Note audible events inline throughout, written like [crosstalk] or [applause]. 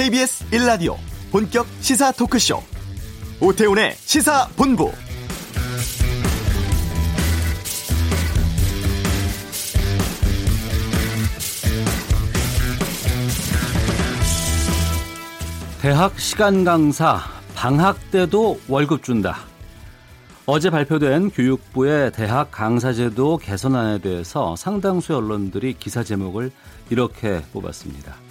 KBS 1라디오 본격 시사 토크쇼 오태훈의 시사본부 대학 시간 강사 방학 때도 월급 준다. 어제 발표된 교육부의 대학 강사제도 개선안에 대해서 상당수 언론들이 기사 제목을 이렇게 뽑았습니다.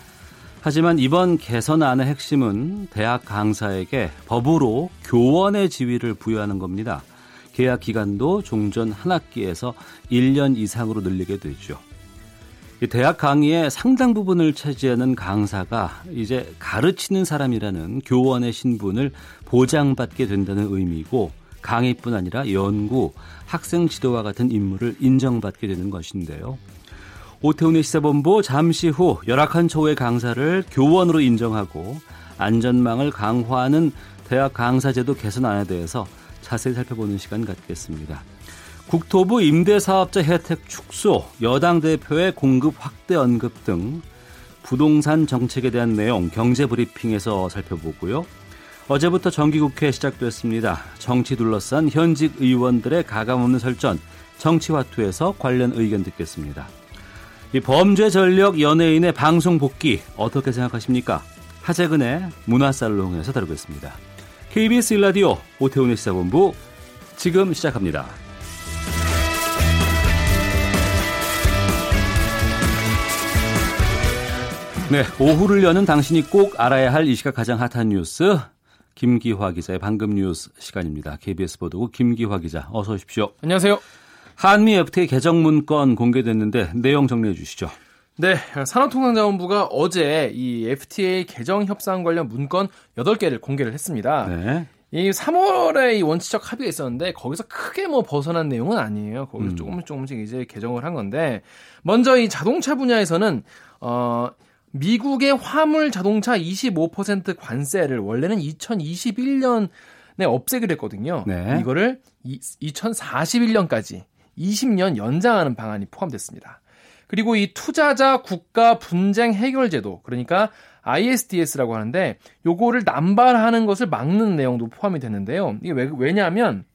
하지만 이번 개선안의 핵심은 대학 강사에게 법으로 교원의 지위를 부여하는 겁니다. 계약 기간도 종전 한 학기에서 1년 이상으로 늘리게 되죠. 대학 강의의 상당 부분을 차지하는 강사가 이제 가르치는 사람이라는 교원의 신분을 보장받게 된다는 의미고 강의뿐 아니라 연구, 학생 지도와 같은 임무를 인정받게 되는 것인데요. 오태훈의 시사본부 잠시 후 열악한 처우의 강사를 교원으로 인정하고 안전망을 강화하는 대학 강사제도 개선안에 대해서 자세히 살펴보는 시간 갖겠습니다. 국토부 임대사업자 혜택 축소, 여당 대표의 공급 확대 언급 등 부동산 정책에 대한 내용 경제 브리핑에서 살펴보고요. 어제부터 정기국회 시작됐습니다. 정치 둘러싼 현직 의원들의 가감없는 설전, 정치화투에서 관련 의견 듣겠습니다. 이 범죄 전력 연예인의 방송 복귀 어떻게 생각하십니까? 하재근의 문화살롱에서 다루겠습니다. KBS 일라디오 오태훈의 시사본부 지금 시작합니다. 네, 오후를 여는 당신이 꼭 알아야 할 이 시각 가장 핫한 뉴스 김기화 기자의 방금 뉴스 시간입니다. KBS 보도국 김기화 기자 어서 오십시오. 안녕하세요. 한미 FTA 개정 문건 공개됐는데 내용 정리해 주시죠. 네, 산업통상자원부가 어제 이 FTA 개정 협상 관련 문건 8개를 공개를 했습니다. 네. 이 3월에 이 원칙적 합의가 있었는데 거기서 크게 뭐 벗어난 내용은 아니에요. 거기서 음. 조금씩 조금씩 이제 개정을 한 건데 먼저 이 자동차 분야에서는 어 미국의 화물 자동차 25% 관세를 원래는 2021년에 없애기로 했거든요. 네. 이거를 2041년까지 20년 연장하는 방안이 포함됐습니다. 그리고 이 투자자 국가 분쟁 해결 제도 그러니까 ISDS라고 하는데 요거를 남발하는 것을 막는 내용도 포함이 됐는데요. 이게 왜, 왜냐하면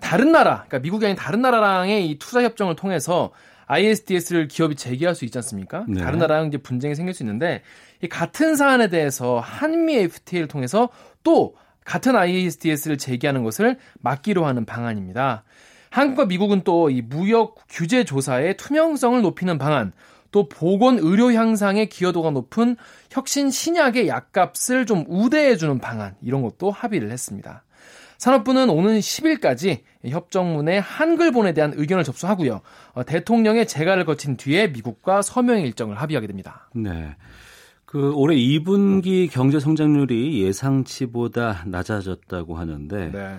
다른 나라, 그러니까 미국이 아닌 다른 나라랑의 이 투자 협정을 통해서 ISDS를 기업이 제기할 수 있지 않습니까? 네. 다른 나라랑 이제 분쟁이 생길 수 있는데 이 같은 사안에 대해서 한미 FTA를 통해서 또 같은 ISDS를 제기하는 것을 막기로 하는 방안입니다. 한국과 미국은 또 이 무역 규제 조사의 투명성을 높이는 방안, 또 보건 의료 향상의 기여도가 높은 혁신 신약의 약값을 좀 우대해주는 방안 이런 것도 합의를 했습니다. 산업부는 오는 10일까지 협정문의 한글본에 대한 의견을 접수하고요. 어, 대통령의 재가를 거친 뒤에 미국과 서명 일정을 합의하게 됩니다. 네. 그 올해 2분기 경제 성장률이 예상치보다 낮아졌다고 하는데 네.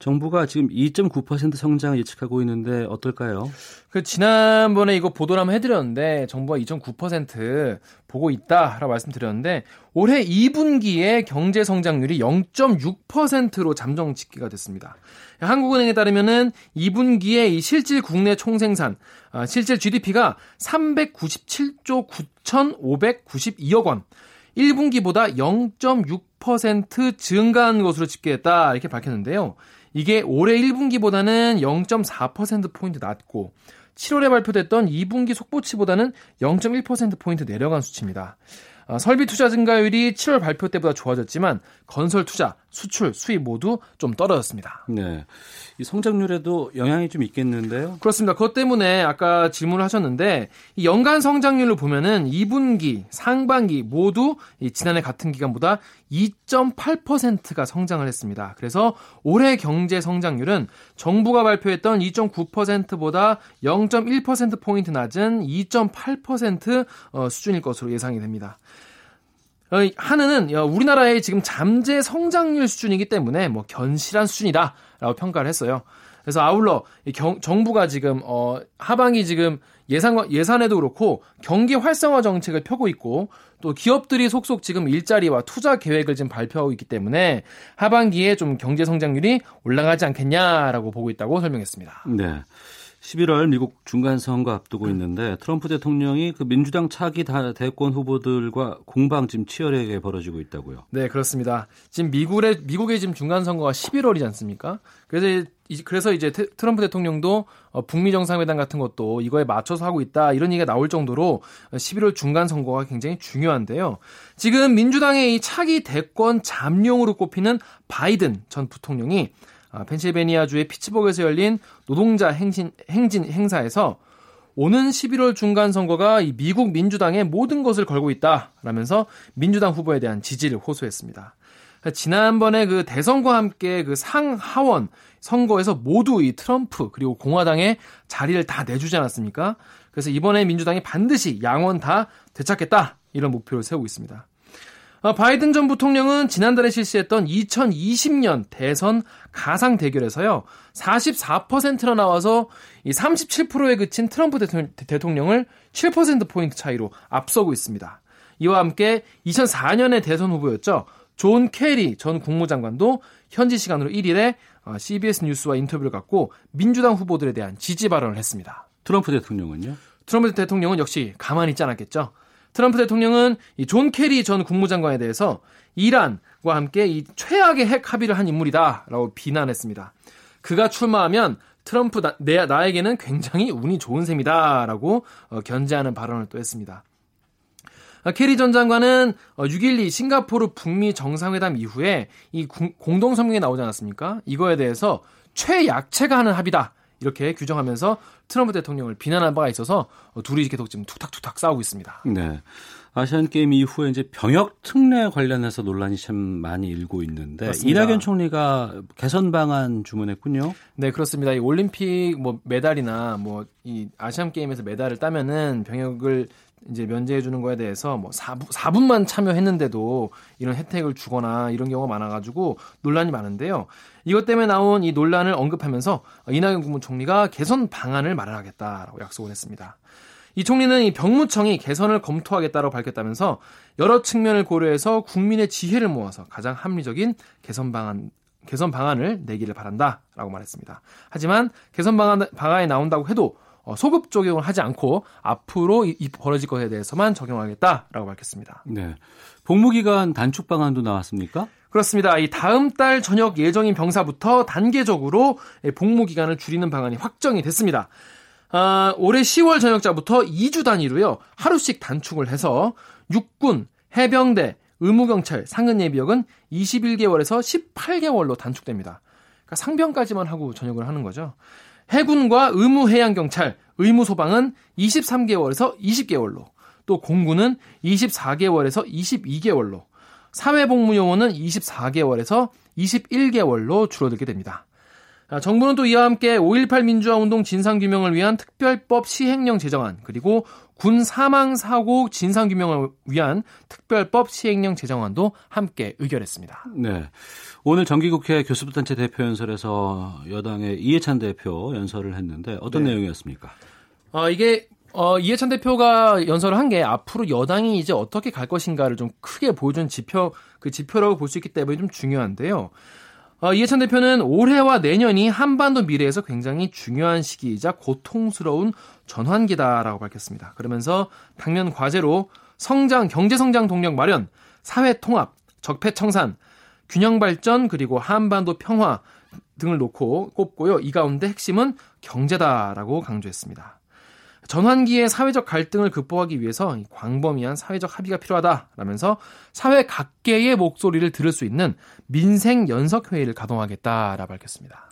정부가 지금 2.9% 성장을 예측하고 있는데 어떨까요? 그 지난번에 이거 보도를 한번 해드렸는데 정부가 2.9% 보고 있다라고 말씀드렸는데 올해 2분기에 경제 성장률이 0.6%로 잠정 집계가 됐습니다. 한국은행에 따르면은 2분기에 이 실질 국내 총생산, 아, 실질 GDP가 397조 9,592억 원, 1분기보다 0.6% 증가한 것으로 집계했다 이렇게 밝혔는데요. 이게 올해 1분기보다는 0.4%포인트 낮고 7월에 발표됐던 2분기 속보치보다는 0.1%포인트 내려간 수치입니다. 어, 설비 투자 증가율이 7월 발표 때보다 좋아졌지만 건설 투자, 수출, 수입 모두 좀 떨어졌습니다. 네. 이 성장률에도 영향이 좀 있겠는데요? 그렇습니다. 그것 때문에 아까 질문을 하셨는데 이 연간 성장률을 보면은 2분기, 상반기 모두 지난해 같은 기간보다 2.8%가 성장을 했습니다. 그래서 올해 경제 성장률은 정부가 발표했던 2.9%보다 0.1% 포인트 낮은 2.8% 어, 수준일 것으로 예상이 됩니다. 어, 한은은 우리나라의 지금 잠재 성장률 수준이기 때문에 뭐 견실한 수준이다라고 평가를 했어요. 그래서 아울러 경, 정부가 지금 어 하반기 지금 예산 예산에도 그렇고 경기 활성화 정책을 펴고 있고 또 기업들이 속속 지금 일자리와 투자 계획을 지금 발표하고 있기 때문에 하반기에 좀 경제 성장률이 올라가지 않겠냐라고 보고 있다고 설명했습니다. 네. 11월 미국 중간 선거 앞두고 있는데 트럼프 대통령이 그 민주당 차기 대권 후보들과 공방 지금 치열하게 벌어지고 있다고요. 네, 그렇습니다. 지금 미국의 미국의 지금 중간 선거가 11월이지 않습니까? 그래서 그래서 이제 트럼프 대통령도 어, 북미 정상회담 같은 것도 이거에 맞춰서 하고 있다 이런 얘기가 나올 정도로 11월 중간 선거가 굉장히 중요한데요. 지금 민주당의 이 차기 대권 잠룡으로 꼽히는 바이든 전 부통령이 아, 펜실베니아주의 피츠버그에서 열린 노동자 행진, 행진 행사에서 오는 11월 중간 선거가 이 미국 민주당의 모든 것을 걸고 있다라면서 민주당 후보에 대한 지지를 호소했습니다. 지난번에 그 대선과 함께 그 상하원 선거에서 모두 이 트럼프 그리고 공화당의 자리를 다 내주지 않았습니까? 그래서 이번에 민주당이 반드시 양원 다 되찾겠다 이런 목표를 세우고 있습니다. 어, 바이든 전 부통령은 지난달에 실시했던 2020년 대선 가상 대결에서요 44%나 나와서 이 37%에 그친 트럼프 대통령을 7% 포인트 차이로 앞서고 있습니다. 이와 함께 2004년의 대선 후보였죠. 존 케리 전 국무장관도 현지 시간으로 1일에 CBS 어, 뉴스와 인터뷰를 갖고 민주당 후보들에 대한 지지 발언을 했습니다. 트럼프 대통령은요? 트럼프 대통령은 역시 가만히 있지 않았겠죠. 트럼프 대통령은 이 존 케리 전 국무장관에 대해서 이란과 함께 이 최악의 핵 합의를 한 인물이다라고 비난했습니다. 그가 출마하면 트럼프 나, 내, 나에게는 굉장히 운이 좋은 셈이다라고 어, 견제하는 발언을 또 했습니다. 아, 케리 전 장관은 6.12 어, 싱가포르 북미 정상회담 이후에 이 공동 성명이 나오지 않았습니까? 이거에 대해서 최약체가 하는 합의다. 이렇게 규정하면서 트럼프 대통령을 비난한 바가 있어서 둘이 계속 지금 툭탁툭탁 싸우고 있습니다. 네. 아시안 게임 이후에 이제 병역 특례 관련해서 논란이 참 많이 일고 있는데 맞습니다. 이낙연 총리가 개선 방안 주문했군요. 네, 그렇습니다. 이 올림픽 뭐 메달이나 뭐 이 아시안 게임에서 메달을 따면은 병역을 이제 면제해 주는 거에 대해서 뭐 4분, 4분만 참여했는데도 이런 혜택을 주거나 이런 경우가 많아가지고 논란이 많은데요. 이것 때문에 나온 이 논란을 언급하면서 이낙연 국무총리가 개선 방안을 마련하겠다라고 약속을 했습니다. 이 총리는 이 병무청이 개선을 검토하겠다고 밝혔다면서 여러 측면을 고려해서 국민의 지혜를 모아서 가장 합리적인 개선 방안 개선 방안을 내기를 바란다라고 말했습니다. 하지만 개선 방안 방안이 나온다고 해도 어, 소급 적용을 하지 않고 앞으로 이, 이 벌어질 것에 대해서만 적용하겠다라고 밝혔습니다. 네. 복무 기간 단축 방안도 나왔습니까? 그렇습니다. 이 다음 달 저녁 예정인 병사부터 단계적으로 복무 기간을 줄이는 방안이 확정이 됐습니다. 아, 올해 10월 전역자부터 2주 단위로요. 하루씩 단축을 해서 육군, 해병대, 의무경찰, 상근예비역은 21개월에서 18개월로 단축됩니다. 그러니까 상병까지만 하고 전역을 하는 거죠. 해군과 의무해양경찰, 의무소방은 23개월에서 20개월로, 또 공군은 24개월에서 22개월로, 사회복무요원은 24개월에서 21개월로 줄어들게 됩니다. 정부는 또 이와 함께 5.18 민주화 운동 진상규명을 위한 특별법 시행령 제정안, 그리고 군 사망 사고 진상 규명을 위한 특별법 시행령 제정안도 함께 의결했습니다. 네. 오늘 정기국회 교수부단체 대표 연설에서 여당의 이해찬 대표 연설을 했는데 어떤 네. 내용이었습니까? 어, 이게 어, 이해찬 대표가 연설을 한 게 앞으로 여당이 이제 어떻게 갈 것인가를 좀 크게 보여준 지표, 그 지표라고 볼 수 있기 때문에 좀 중요한데요. 어, 이해찬 대표는 올해와 내년이 한반도 미래에서 굉장히 중요한 시기이자 고통스러운 전환기다라고 밝혔습니다. 그러면서 당면 과제로 성장, 경제 성장 동력 마련, 사회 통합, 적폐 청산, 균형 발전 그리고 한반도 평화 등을 놓고 꼽고요. 이 가운데 핵심은 경제다라고 강조했습니다. 전환기의 사회적 갈등을 극복하기 위해서 광범위한 사회적 합의가 필요하다라면서 사회 각계의 목소리를 들을 수 있는 민생 연석 회의를 가동하겠다라 밝혔습니다.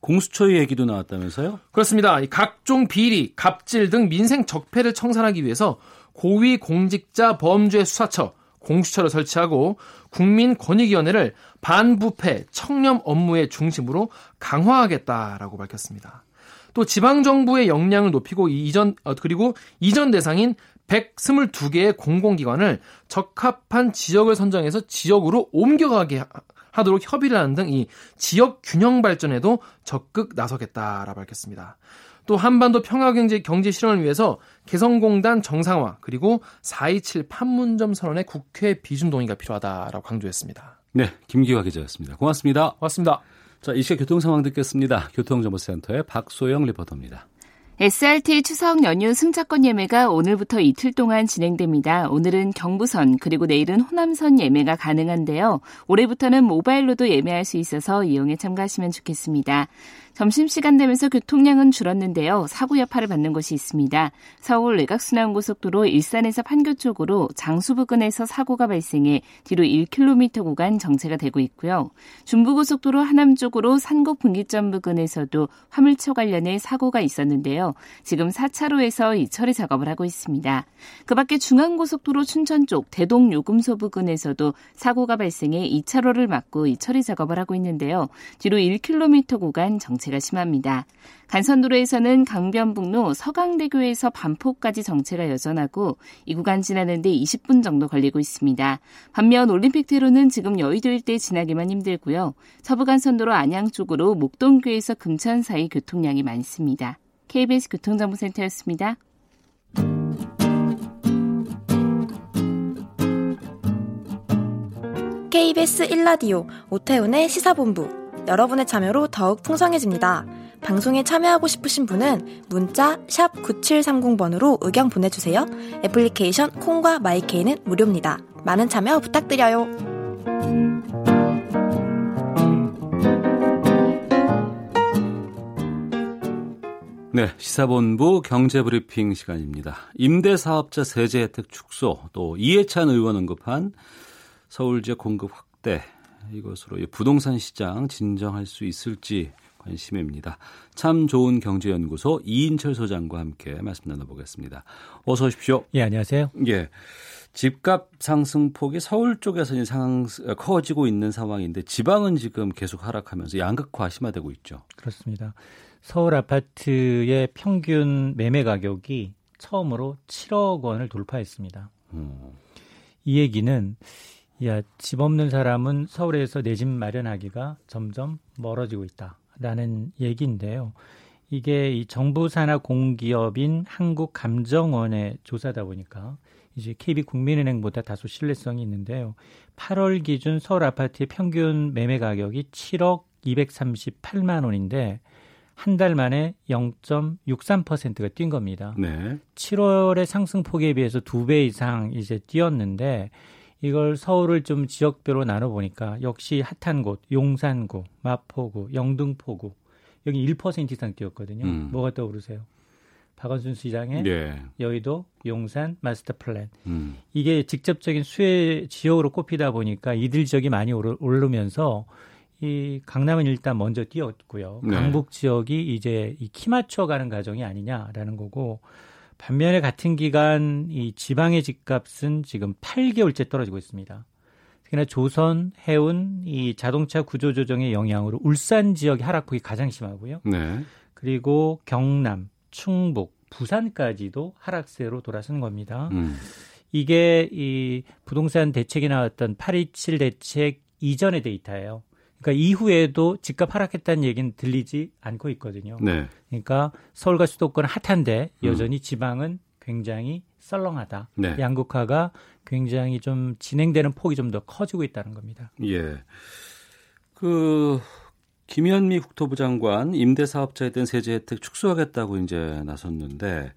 공수처의 얘기도 나왔다면서요? 그렇습니다. 각종 비리, 갑질 등 민생 적폐를 청산하기 위해서 고위 공직자 범죄 수사처 공수처를 설치하고 국민권익위원회를 반부패 청렴 업무의 중심으로 강화하겠다라고 밝혔습니다. 또 지방 정부의 역량을 높이고 이전 어, 그리고 이전 대상인 122개의 공공기관을 적합한 지역을 선정해서 지역으로 옮겨가게 하도록 협의를 하는 등 이 지역 균형 발전에도 적극 나서겠다라 밝혔습니다. 또 한반도 평화경제 경제 실현을 위해서 개성공단 정상화 그리고 4.27 판문점 선언의 국회 비준 동의가 필요하다라고 강조했습니다. 네, 김기화 기자였습니다. 고맙습니다. 고맙습니다. 자, 이 시각 교통 상황 듣겠습니다. 교통정보센터의 박소영 리포터입니다. SRT 추석 연휴 승차권 예매가 오늘부터 이틀 동안 진행됩니다. 오늘은 경부선 그리고 내일은 호남선 예매가 가능한데요. 올해부터는 모바일로도 예매할 수 있어서 이용에 참가하시면 좋겠습니다. 점심시간 되면서 교통량은 줄었는데요. 사고 여파를 받는 곳이 있습니다. 서울 외곽순환고속도로 일산에서 판교 쪽으로 장수 부근에서 사고가 발생해 뒤로 1km 구간 정체가 되고 있고요. 중부고속도로 하남 쪽으로 산곡 분기점 부근에서도 화물차 관련해 사고가 있었는데요. 지금 4차로에서 이 처리 작업을 하고 있습니다. 그 밖에 중앙고속도로 춘천 쪽 대동 요금소 부근에서도 사고가 발생해 2차로를 막고 이 처리 작업을 하고 있는데요. 뒤로 1km 구간 정체 정체가 심합니다. 간선도로에서는 강변북로 서강대교에서 반포까지 정체가 여전하고 이 구간 지나는데 20분 정도 걸리고 있습니다. 반면 올림픽대로는 지금 여의도 일대 지나기만 힘들고요. 서부간선도로 안양 쪽으로 목동교에서 금천 사이 교통량이 많습니다. KBS 교통정보센터였습니다. KBS 1라디오 오태훈의 시사본부 여러분의 참여로 더욱 풍성해집니다. 방송에 참여하고 싶으신 분은 문자 9730번으로 의견 보내주세요. 애플리케이션 콩과 마이케이는 무료입니다. 많은 참여 부탁드려요. 네, 시사본부 경제브리핑 시간입니다. 임대사업자 세제 혜택 축소, 또 이해찬 의원 언급한 서울지역 공급 확대, 이것으로 부동산 시장 진정할 수 있을지 관심입니다. 참 좋은 경제연구소 이인철 소장과 함께 말씀 나눠보겠습니다. 어서 오십시오. 예, 안녕하세요. 예. 집값 상승폭이 서울 쪽에서 상 커지고 있는 상황인데 지방은 지금 계속 하락하면서 양극화 심화되고 있죠. 그렇습니다. 서울 아파트의 평균 매매 가격이 처음으로 7억 원을 돌파했습니다. 음. 이 얘기는 야, 집 없는 사람은 서울에서 내 집 마련하기가 점점 멀어지고 있다라는 얘기인데요. 이게 이 정부 산하 공기업인 한국감정원의 조사다 보니까 이제 KB 국민은행보다 다소 신뢰성이 있는데요. 8월 기준 서울 아파트의 평균 매매 가격이 7억 238만 원인데 한 달 만에 0.63%가 뛴 겁니다. 네. 7월의 상승폭에 비해서 두 배 이상 이제 뛰었는데 이걸 서울을 좀 지역별로 나눠보니까 역시 핫한 곳, 용산구, 마포구, 영등포구, 여기 1% 이상 뛰었거든요. 음. 뭐가 떠오르세요? 박원순 시장의 네. 여의도, 용산, 마스터 플랜. 음. 이게 직접적인 수혜 지역으로 꼽히다 보니까 이들 지역이 많이 오르면서 이 강남은 일단 먼저 뛰었고요. 네. 강북 지역이 이제 이 키 맞춰 가는 과정이 아니냐라는 거고 반면에 같은 기간 이 지방의 집값은 지금 8개월째 떨어지고 있습니다. 특히나 조선, 해운, 이 자동차 구조 조정의 영향으로 울산 지역의 하락폭이 가장 심하고요. 네. 그리고 경남, 충북, 부산까지도 하락세로 돌아서는 겁니다. 음. 이게 이 부동산 대책이 나왔던 827 대책 이전의 데이터예요. 그러니까 이후에도 집값 하락했다는 얘기는 들리지 않고 있거든요. 네. 그러니까 서울과 수도권 핫한데 여전히 음. 지방은 굉장히 썰렁하다. 네. 양극화가 굉장히 좀 진행되는 폭이 좀 더 커지고 있다는 겁니다. 예. 그 김현미 국토부 장관 임대사업자에 대한 세제 혜택 축소하겠다고 이제 나섰는데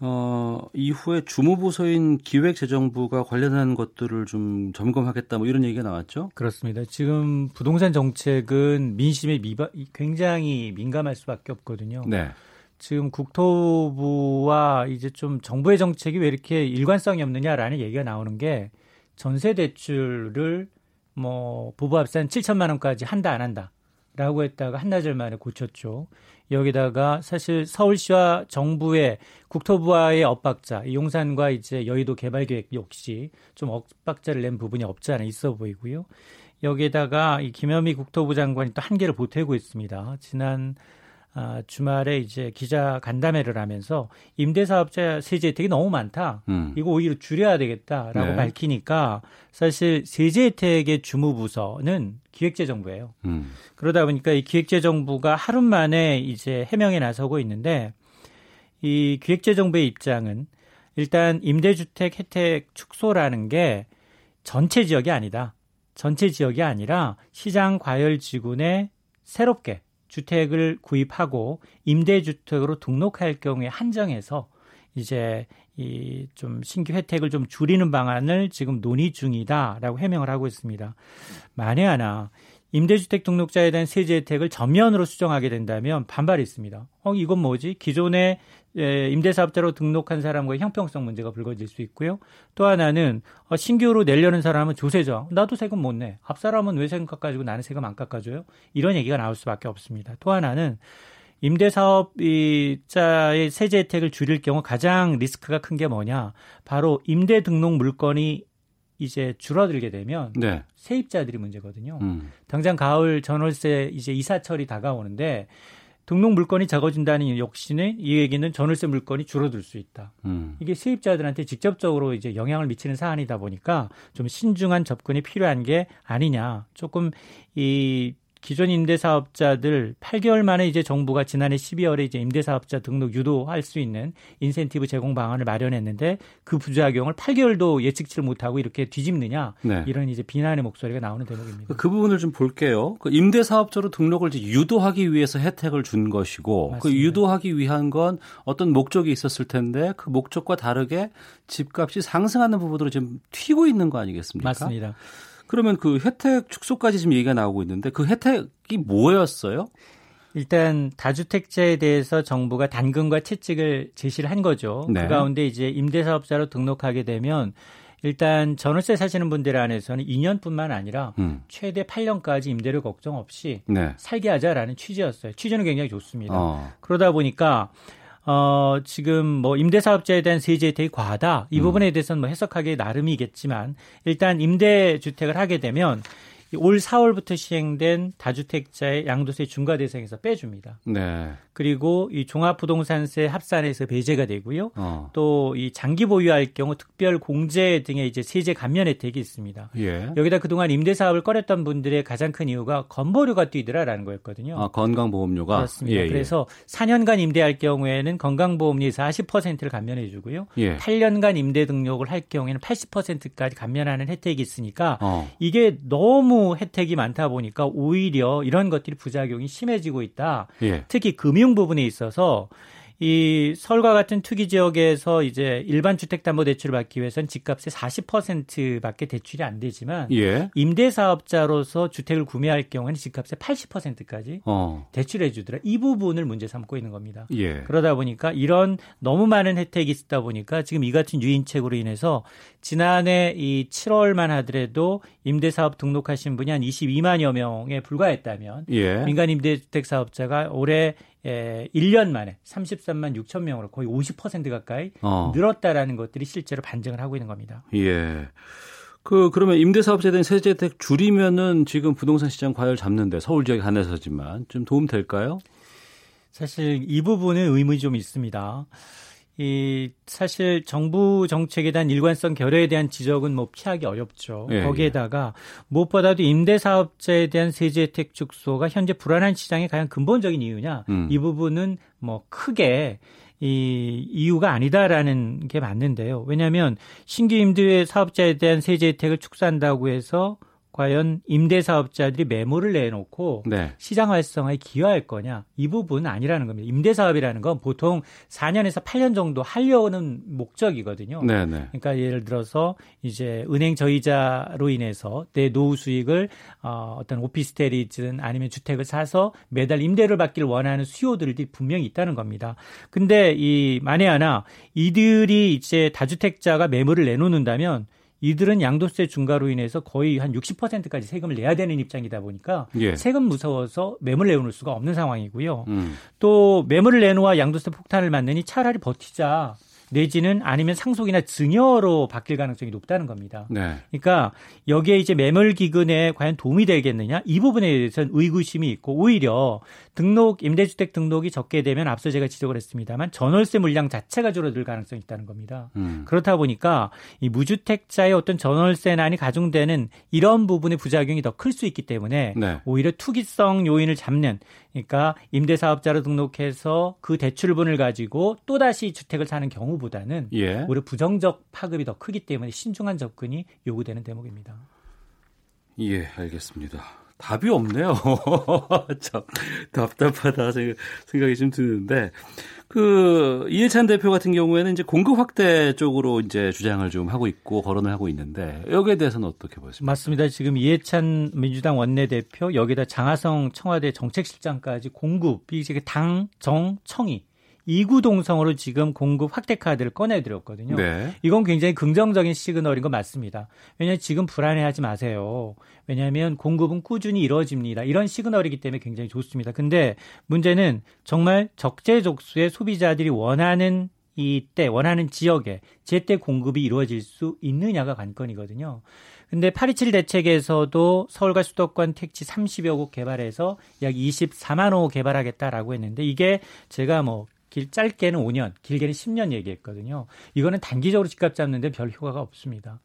어, 이후에 주무부서인 기획재정부가 관련한 것들을 좀 점검하겠다 뭐 이런 얘기가 나왔죠? 그렇습니다. 지금 부동산 정책은 민심에 미바, 굉장히 민감할 수밖에 없거든요. 네. 지금 국토부와 이제 좀 정부의 정책이 왜 이렇게 일관성이 없느냐라는 얘기가 나오는 게 전세 대출을 뭐 부부 합산 7천만 원까지 한다 안 한다라고 했다가 한나절 만에 고쳤죠. 여기다가 사실 서울시와 정부의 국토부와의 엇박자, 용산과 이제 여의도 개발 계획 역시 좀 엇박자를 낸 부분이 없지 않아 있어 보이고요. 여기에다가 이 김현미 국토부 장관이 또 한계를 보태고 있습니다. 지난 아, 주말에 이제 기자 간담회를 하면서 임대사업자 세제 혜택이 너무 많다. 음. 이거 오히려 줄여야 되겠다라고 네. 밝히니까 사실 세제 혜택의 주무부서는 기획재정부예요. 음. 그러다 보니까 이 기획재정부가 하루 만에 이제 해명에 나서고 있는데 이 기획재정부의 입장은 일단 임대주택 혜택 축소라는 게 전체 지역이 아니다. 전체 지역이 아니라 시장 과열 지구내 새롭게 주택을 구입하고 임대주택으로 등록할 경우에 한정해서 이제 이 좀 신규 혜택을 좀 줄이는 방안을 지금 논의 중이다라고 해명을 하고 있습니다. 만에 하나 임대주택 등록자에 대한 세제 혜택을 전면으로 수정하게 된다면 반발이 있습니다. 어, 이건 뭐지? 기존에 예, 임대사업자로 등록한 사람과의 형평성 문제가 불거질 수 있고요. 또 하나는 어, 신규로 내려는 사람은 조세죠. 나도 세금 못 내. 앞 사람은 왜 세금 깎아주고 나는 세금 안 깎아줘요? 이런 얘기가 나올 수밖에 없습니다. 또 하나는 임대사업자의 세제 혜택을 줄일 경우 가장 리스크가 큰 게 뭐냐? 바로 임대 등록 물건이 이제 줄어들게 되면 네. 세입자들이 문제거든요. 음. 당장 가을 전월세 이제 이사철이 다가오는데 등록 물건이 적어진다는 역시는 이 얘기는 전월세 물건이 줄어들 수 있다. 음. 이게 세입자들한테 직접적으로 이제 영향을 미치는 사안이다 보니까 좀 신중한 접근이 필요한 게 아니냐. 조금 이 기존 임대사업자들 8개월 만에 이제 정부가 지난해 12월에 이제 임대사업자 등록 유도할 수 있는 인센티브 제공 방안을 마련했는데 그 부작용을 8개월도 예측치를 못하고 이렇게 뒤집느냐 네. 이런 이제 비난의 목소리가 나오는 대목입니다. 그 부분을 좀 볼게요. 그 임대사업자로 등록을 이제 유도하기 위해서 혜택을 준 것이고 그 맞습니다. 그 유도하기 위한 건 어떤 목적이 있었을 텐데 그 목적과 다르게 집값이 상승하는 부분으로 지금 튀고 있는 거 아니겠습니까? 맞습니다. 그러면 그 혜택 축소까지 지금 얘기가 나오고 있는데 그 혜택이 뭐였어요? 일단 다주택자에 대해서 정부가 단금과 채찍을 제시를 한 거죠. 네. 그 가운데 이제 임대사업자로 등록하게 되면 일단 전월세 사시는 분들 안에서는 2년뿐만 아니라 음. 최대 8년까지 임대료 걱정 없이 네. 살게 하자라는 취지였어요. 취지는 굉장히 좋습니다. 어. 그러다 보니까 어, 지금 뭐 임대사업자에 대한 세제 혜택이 과하다. 이 음. 부분에 대해서는 뭐 해석하기 나름이겠지만 일단 임대주택을 하게 되면 올 4월부터 시행된 다주택자의 양도세 중과 대상에서 빼줍니다. 네. 그리고 이 종합부동산세 합산에서 배제가 되고요. 어. 또이 장기 보유할 경우 특별 공제 등의 이제 세제 감면 혜택이 있습니다. 예. 여기다 그동안 임대 사업을 꺼렸던 분들의 가장 큰 이유가 건보료가 뛰더라라는 거였거든요. 아, 건강보험료가 그렇습니다. 예, 예. 그래서 4년간 임대할 경우에는 건강보험료 40%를 감면해 주고요. 예. 8년간 임대 등록을 할 경우에는 80%까지 감면하는 혜택이 있으니까 어. 이게 너무 혜택이 많다 보니까 오히려 이런 것들이 부작용이 심해지고 있다. 예. 특히 금융 금융 부분에 있어서 이 서울과 같은 투기 지역에서 이제 일반 주택담보대출을 받기 위해서는 집값의 40%밖에 대출이 안 되지만 예. 임대사업자로서 주택을 구매할 경우에는 집값의 80%까지 어. 대출해 주더라. 이 부분을 문제 삼고 있는 겁니다. 예. 그러다 보니까 이런 너무 많은 혜택이 있다 보니까 지금 이 같은 유인책으로 인해서 지난해 이 7월만 하더라도 임대사업 등록하신 분이 한 22만여 명에 불과했다면 예. 민간 임대주택 사업자가 올해 예, 1년 만에 33만 6천 명으로 거의 50% 가까이 어. 늘었다라는 것들이 실제로 반증을 하고 있는 겁니다. 예. 그 그러면 임대사업자에 대한 세제 혜택 줄이면은 지금 부동산 시장 과열 잡는데 서울 지역에 한해서지만 좀 도움 될까요? 사실 이 부분은 의문이 좀 있습니다. 이 사실 정부 정책에 대한 일관성 결여에 대한 지적은 뭐 피하기 어렵죠. 예, 거기에다가 무엇보다도 임대 사업자에 대한 세제 혜택 축소가 현재 불안한 시장의 가장 근본적인 이유냐? 음. 이 부분은 뭐 크게 이 이유가 아니다라는 게 맞는데요. 왜냐하면 신규 임대 사업자에 대한 세제 혜택을 축소한다고 해서 과연 임대사업자들이 매물을 내놓고 네. 시장 활성화에 기여할 거냐 이 부분은 아니라는 겁니다. 임대사업이라는 건 보통 4년에서 8년 정도 하려는 목적이거든요. 네, 네. 그러니까 예를 들어서 이제 은행 저이자로 인해서 내 노후 수익을 어, 어떤 오피스텔이든 아니면 주택을 사서 매달 임대를 받기를 원하는 수요들이 분명히 있다는 겁니다. 근데 이 만에 하나 이들이 이제 다주택자가 매물을 내놓는다면 이들은 양도세 중과로 인해서 거의 한 60%까지 세금을 내야 되는 입장이다 보니까 예. 세금 무서워서 매물 내놓을 수가 없는 상황이고요. 음. 또 매물을 내놓아 양도세 폭탄을 맞느니 차라리 버티자. 내지는 아니면 상속이나 증여로 바뀔 가능성이 높다는 겁니다. 네. 그러니까 여기에 이제 매물 기근에 과연 도움이 되겠느냐 이 부분에 대해서는 의구심이 있고 오히려 등록 임대주택 등록이 적게 되면 앞서 제가 지적을 했습니다만 전월세 물량 자체가 줄어들 가능성이 있다는 겁니다. 음. 그렇다 보니까 이 무주택자의 어떤 전월세난이 가중되는 이런 부분의 부작용이 더 클 수 있기 때문에 네. 오히려 투기성 요인을 잡는 그러니까 임대사업자로 등록해서 그 대출분을 가지고 또 다시 주택을 사는 경우 보다는 예. 오히려 부정적 파급이 더 크기 때문에 신중한 접근이 요구되는 대목입니다. 예, 알겠습니다. 답이 없네요. [laughs] 참 답답하다 생각이 좀 드는데 그 이해찬 대표 같은 경우에는 이제 공급 확대 쪽으로 이제 주장을 좀 하고 있고 거론을 하고 있는데 여기에 대해서는 어떻게 보십니까? 맞습니다. 지금 이해찬 민주당 원내대표 여기다 장하성 청와대 정책실장까지 공급이 이제 당, 정, 청이 이구동성으로 지금 공급 확대 카드를 꺼내드렸거든요. 네. 이건 굉장히 긍정적인 시그널인 거 맞습니다. 왜냐하면 지금 불안해하지 마세요. 왜냐하면 공급은 꾸준히 이루어집니다. 이런 시그널이기 때문에 굉장히 좋습니다. 근데 문제는 정말 적재적소의 소비자들이 원하는 이때 원하는 지역에 제때 공급이 이루어질 수 있느냐가 관건이거든요. 근데 827 대책에서도 서울과 수도권 택지 30여 곳 개발해서 약 24만 호 개발하겠다라고 했는데 이게 제가 뭐 길 짧게는 5년, 길게는 10년 얘기했거든요. 이거는 단기적으로 집값 잡는데 별 효과가 없습니다.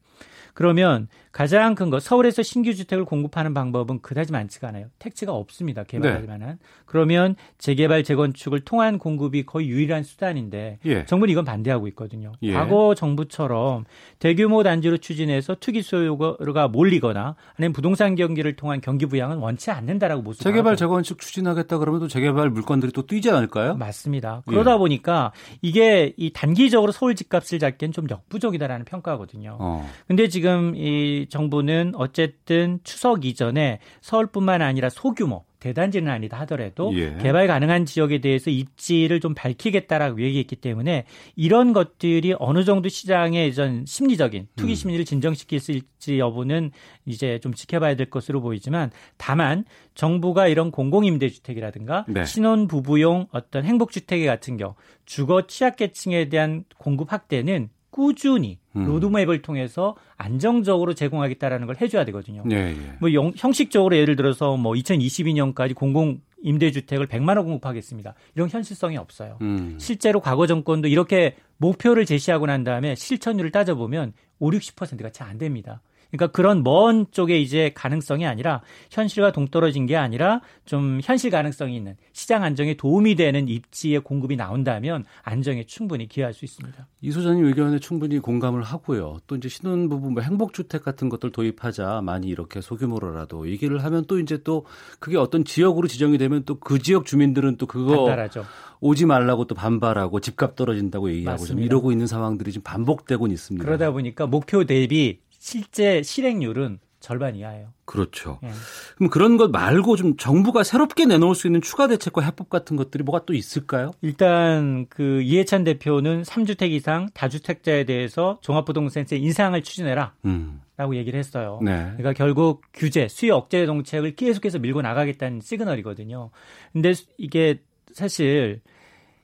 그러면 가장 큰거 서울에서 신규 주택을 공급하는 방법은 그다지 많지가 않아요. 택지가 없습니다. 개발할 네. 만한. 그러면 재개발 재건축을 통한 공급이 거의 유일한 수단인데 예. 정부는 이건 반대하고 있거든요. 예. 과거 정부처럼 대규모 단지로 추진해서 투기 수요가 몰리거나 아니면 부동산 경기를 통한 경기 부양은 원치 않는다라고 모습. 재개발 재건축 추진하겠다 그러면 또 재개발 물건들이 또 뛰지 않을까요? 맞습니다. 그러다 예. 보니까 이게 이 단기적으로 서울 집값을 잡기엔 좀 역부족이다라는 평가거든요. 어. 근데 지금 이 정부는 어쨌든 추석 이전에 서울뿐만 아니라 소규모 대단지는 아니다 하더라도 예. 개발 가능한 지역에 대해서 입지를 좀 밝히겠다라고 얘기했기 때문에 이런 것들이 어느 정도 시장의 전 심리적인 투기 음. 심리를 진정시킬 수 있을지 여부는 이제 좀 지켜봐야 될 것으로 보이지만 다만 정부가 이런 공공임대주택이라든가 네. 신혼 부부용 어떤 행복주택 같은 경우 주거 취약계층에 대한 공급 확대는 꾸준히 음. 로드맵을 통해서 안정적으로 제공하겠다라는 걸 해줘야 되거든요. 예, 예. 뭐 영, 형식적으로 예를 들어서 뭐 2022년까지 공공 임대주택을 100만 원 공급하겠습니다. 이런 현실성이 없어요. 음. 실제로 과거 정권도 이렇게 목표를 제시하고 난 다음에 실천율을 따져보면 5, 60%가 채 안 됩니다. 그러니까 그런 먼 쪽에 이제 가능성이 아니라 현실과 동떨어진 게 아니라 좀 현실 가능성이 있는 시장 안정에 도움이 되는 입지의 공급이 나온다면 안정에 충분히 기여할 수 있습니다. 이 소장님 의견에 충분히 공감을 하고요. 또 이제 신혼부부 뭐 행복주택 같은 것들 도입하자 많이 이렇게 소규모로라도 얘기를 하면 또 이제 또 그게 어떤 지역으로 지정이 되면 또 그 지역 주민들은 또 그거 반발하죠. 오지 말라고 또 반발하고 집값 떨어진다고 얘기하고 좀 이러고 있는 상황들이 지금 반복되고 있습니다. 그러다 보니까 목표 대비 실제 실행률은 절반 이하예요. 그렇죠. 예. 그럼 그런 것 말고 좀 정부가 새롭게 내놓을 수 있는 추가 대책과 해법 같은 것들이 뭐가 또 있을까요? 일단 그 이해찬 대표는 3주택 이상 다주택자에 대해세 종합부동산세 인상을 추진해라. 음. 라고 얘기를 했어요. 네. 그러니까 결국 규제, 수요 억제 정책을 계속해서 밀고 나가겠다는 시그널이거든요. 근데 이게 사실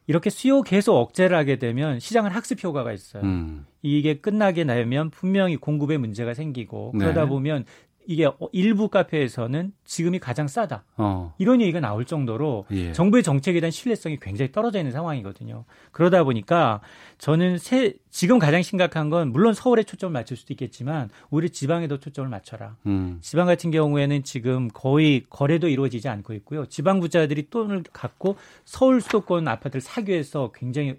이렇게 수요 계속 억제를 하게 되면 시장은 학습 효과가 있어요. 음. 이게 끝나게 나면 분명히 공급에 문제가 생기고 그러다 네. 보면 이게 일부 카페에서는 지금이 가장 싸다. 어. 이런 얘기가 나올 정도로 예. 정부의 정책에 대한 신뢰성이 굉장히 떨어져 있는 상황이거든요. 그러다 보니까 저는 새, 지금 가장 심각한 건 물론 서울에 초점을 맞출 수도 있겠지만 오히려 지방에도 초점을 맞춰라. 음. 지방 같은 경우에는 지금 거의 거래도 이루어지지 않고 있고요. 지방 부자들이 돈을 갖고 서울 수도권 아파트를 사기 위해서 굉장히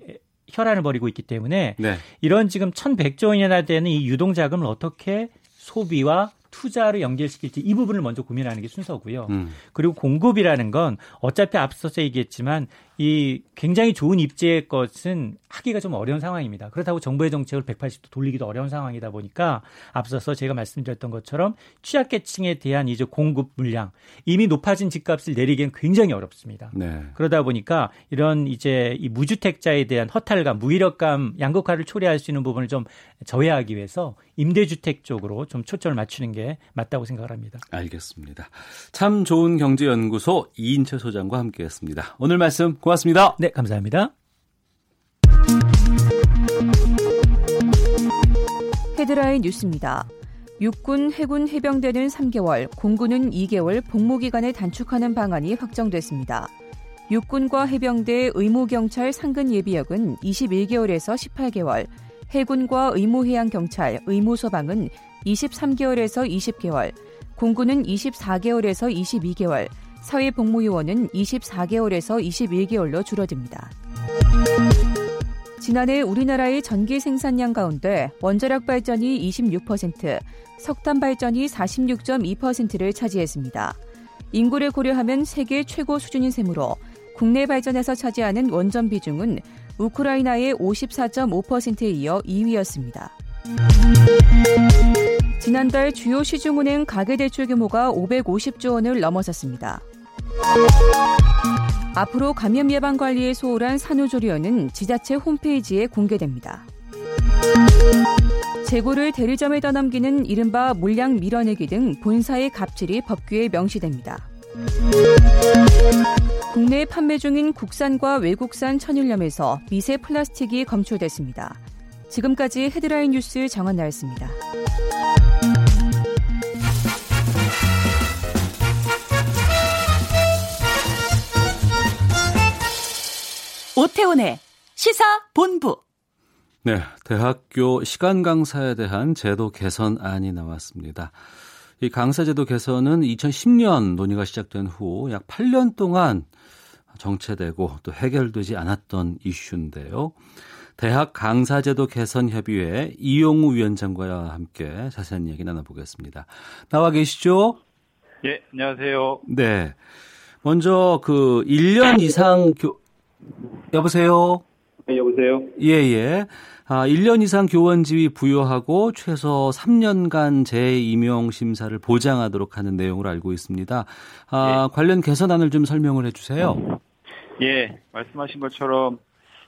혈안을 벌이고 있기 때문에 네. 이런 지금 1,100조 원이나 되는 이 유동 자금을 어떻게 소비와 투자를 연결시킬지 이 부분을 먼저 고민하는 게 순서고요. 음. 그리고 공급이라는 건 어차피 앞서서 얘기했지만 이 굉장히 좋은 입지의 것은 하기가 좀 어려운 상황입니다. 그렇다고 정부의 정책을 180도 돌리기도 어려운 상황이다 보니까 앞서서 제가 말씀드렸던 것처럼 취약계층에 대한 이제 공급 물량 이미 높아진 집값을 내리기엔 굉장히 어렵습니다. 네. 그러다 보니까 이런 이제 이 무주택자에 대한 허탈감, 무기력감, 양극화를 초래할 수 있는 부분을 좀 저해하기 위해서 임대주택 쪽으로 좀 초점을 맞추는 게 맞다고 생각을 합니다. 알겠습니다. 참 좋은 경제연구소 이인철 소장과 함께했습니다. 오늘 말씀 고맙습니다. 네, 감사합니다. 헤드라인 뉴스입니다. 육군, 해군, 해병대는 3개월, 공군은 2개월 복무 기간을 단축하는 방안이 확정됐습니다. 육군과 해병대 의무경찰 상근 예비역은 21개월에서 18개월, 해군과 의무해양경찰 의무소방은 23개월에서 20개월, 공군은 24개월에서 22개월, 사회 복무요원은 24개월에서 21개월로 줄어듭니다. 지난해 우리나라의 전기 생산량 가운데 원자력 발전이 26%, 석탄 발전이 46.2%를 차지했습니다. 인구를 고려하면 세계 최고 수준인 셈으로 국내 발전에서 차지하는 원전 비중은 우크라이나의 54.5%에 이어 2위였습니다. 지난달 주요 시중은행 가계대출 규모가 550조 원을 넘어섰습니다. 앞으로 감염 예방 관리에 소홀한 산후조리원은 지자체 홈페이지에 공개됩니다. 재고를 대리점에 떠넘기는 이른바 물량 밀어내기 등 본사의 갑질이 법규에 명시됩니다. 국내 판매 중인 국산과 외국산 천일염에서 미세 플라스틱이 검출됐습니다. 지금까지 헤드라인 뉴스 정원 나였습니다. 오태훈의 시사 본부. 네, 대학교 시간 강사에 대한 제도 개선안이 나왔습니다. 이 강사제도 개선은 2010년 논의가 시작된 후 약 8년 동안 정체되고 또 해결되지 않았던 이슈인데요. 대학 강사제도 개선 협의회 이용우 위원장과 함께 자세한 이야기 나눠보겠습니다. 나와 계시죠? 예, 안녕하세요. 네. 먼저 그 1년 이상 교 여보세요? 네, 여보세요? 예, 예. 아, 1년 이상 교원 지위 부여하고 최소 3년간 재임용 심사를 보장하도록 하는 내용으로 알고 있습니다. 아, 예. 관련 개선안을 좀 설명을 해 주세요. 예, 말씀하신 것처럼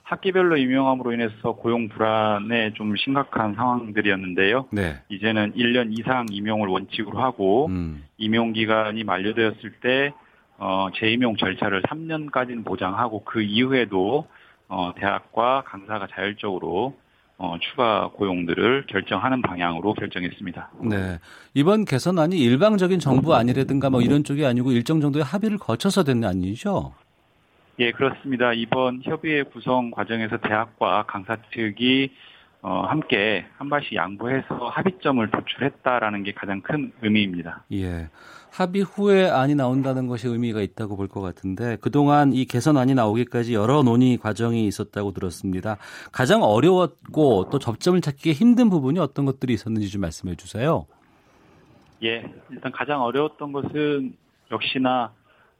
학기별로 임용함으로 인해서 고용 불안에 좀 심각한 상황들이었는데요. 네. 이제는 1년 이상 임용을 원칙으로 하고 음. 임용 기간이 만료되었을 때 어, 재임용 절차를 3년까지는 보장하고 그 이후에도 어, 대학과 강사가 자율적으로 어, 추가 고용들을 결정하는 방향으로 결정했습니다. 네. 이번 개선안이 일방적인 정부 안이라든가 뭐 이런 쪽이 아니고 일정 정도의 합의를 거쳐서 된 안이죠? 예, 그렇습니다. 이번 협의회 구성 과정에서 대학과 강사 측이 어, 함께 한 발씩 양보해서 합의점을 도출했다라는 게 가장 큰 의미입니다. 예. 합의 후에 안이 나온다는 것이 의미가 있다고 볼 것 같은데 그동안 이 개선안이 나오기까지 여러 논의 과정이 있었다고 들었습니다. 가장 어려웠고 또 접점을 찾기 힘든 부분이 어떤 것들이 있었는지 좀 말씀해 주세요. 예. 일단 가장 어려웠던 것은 역시나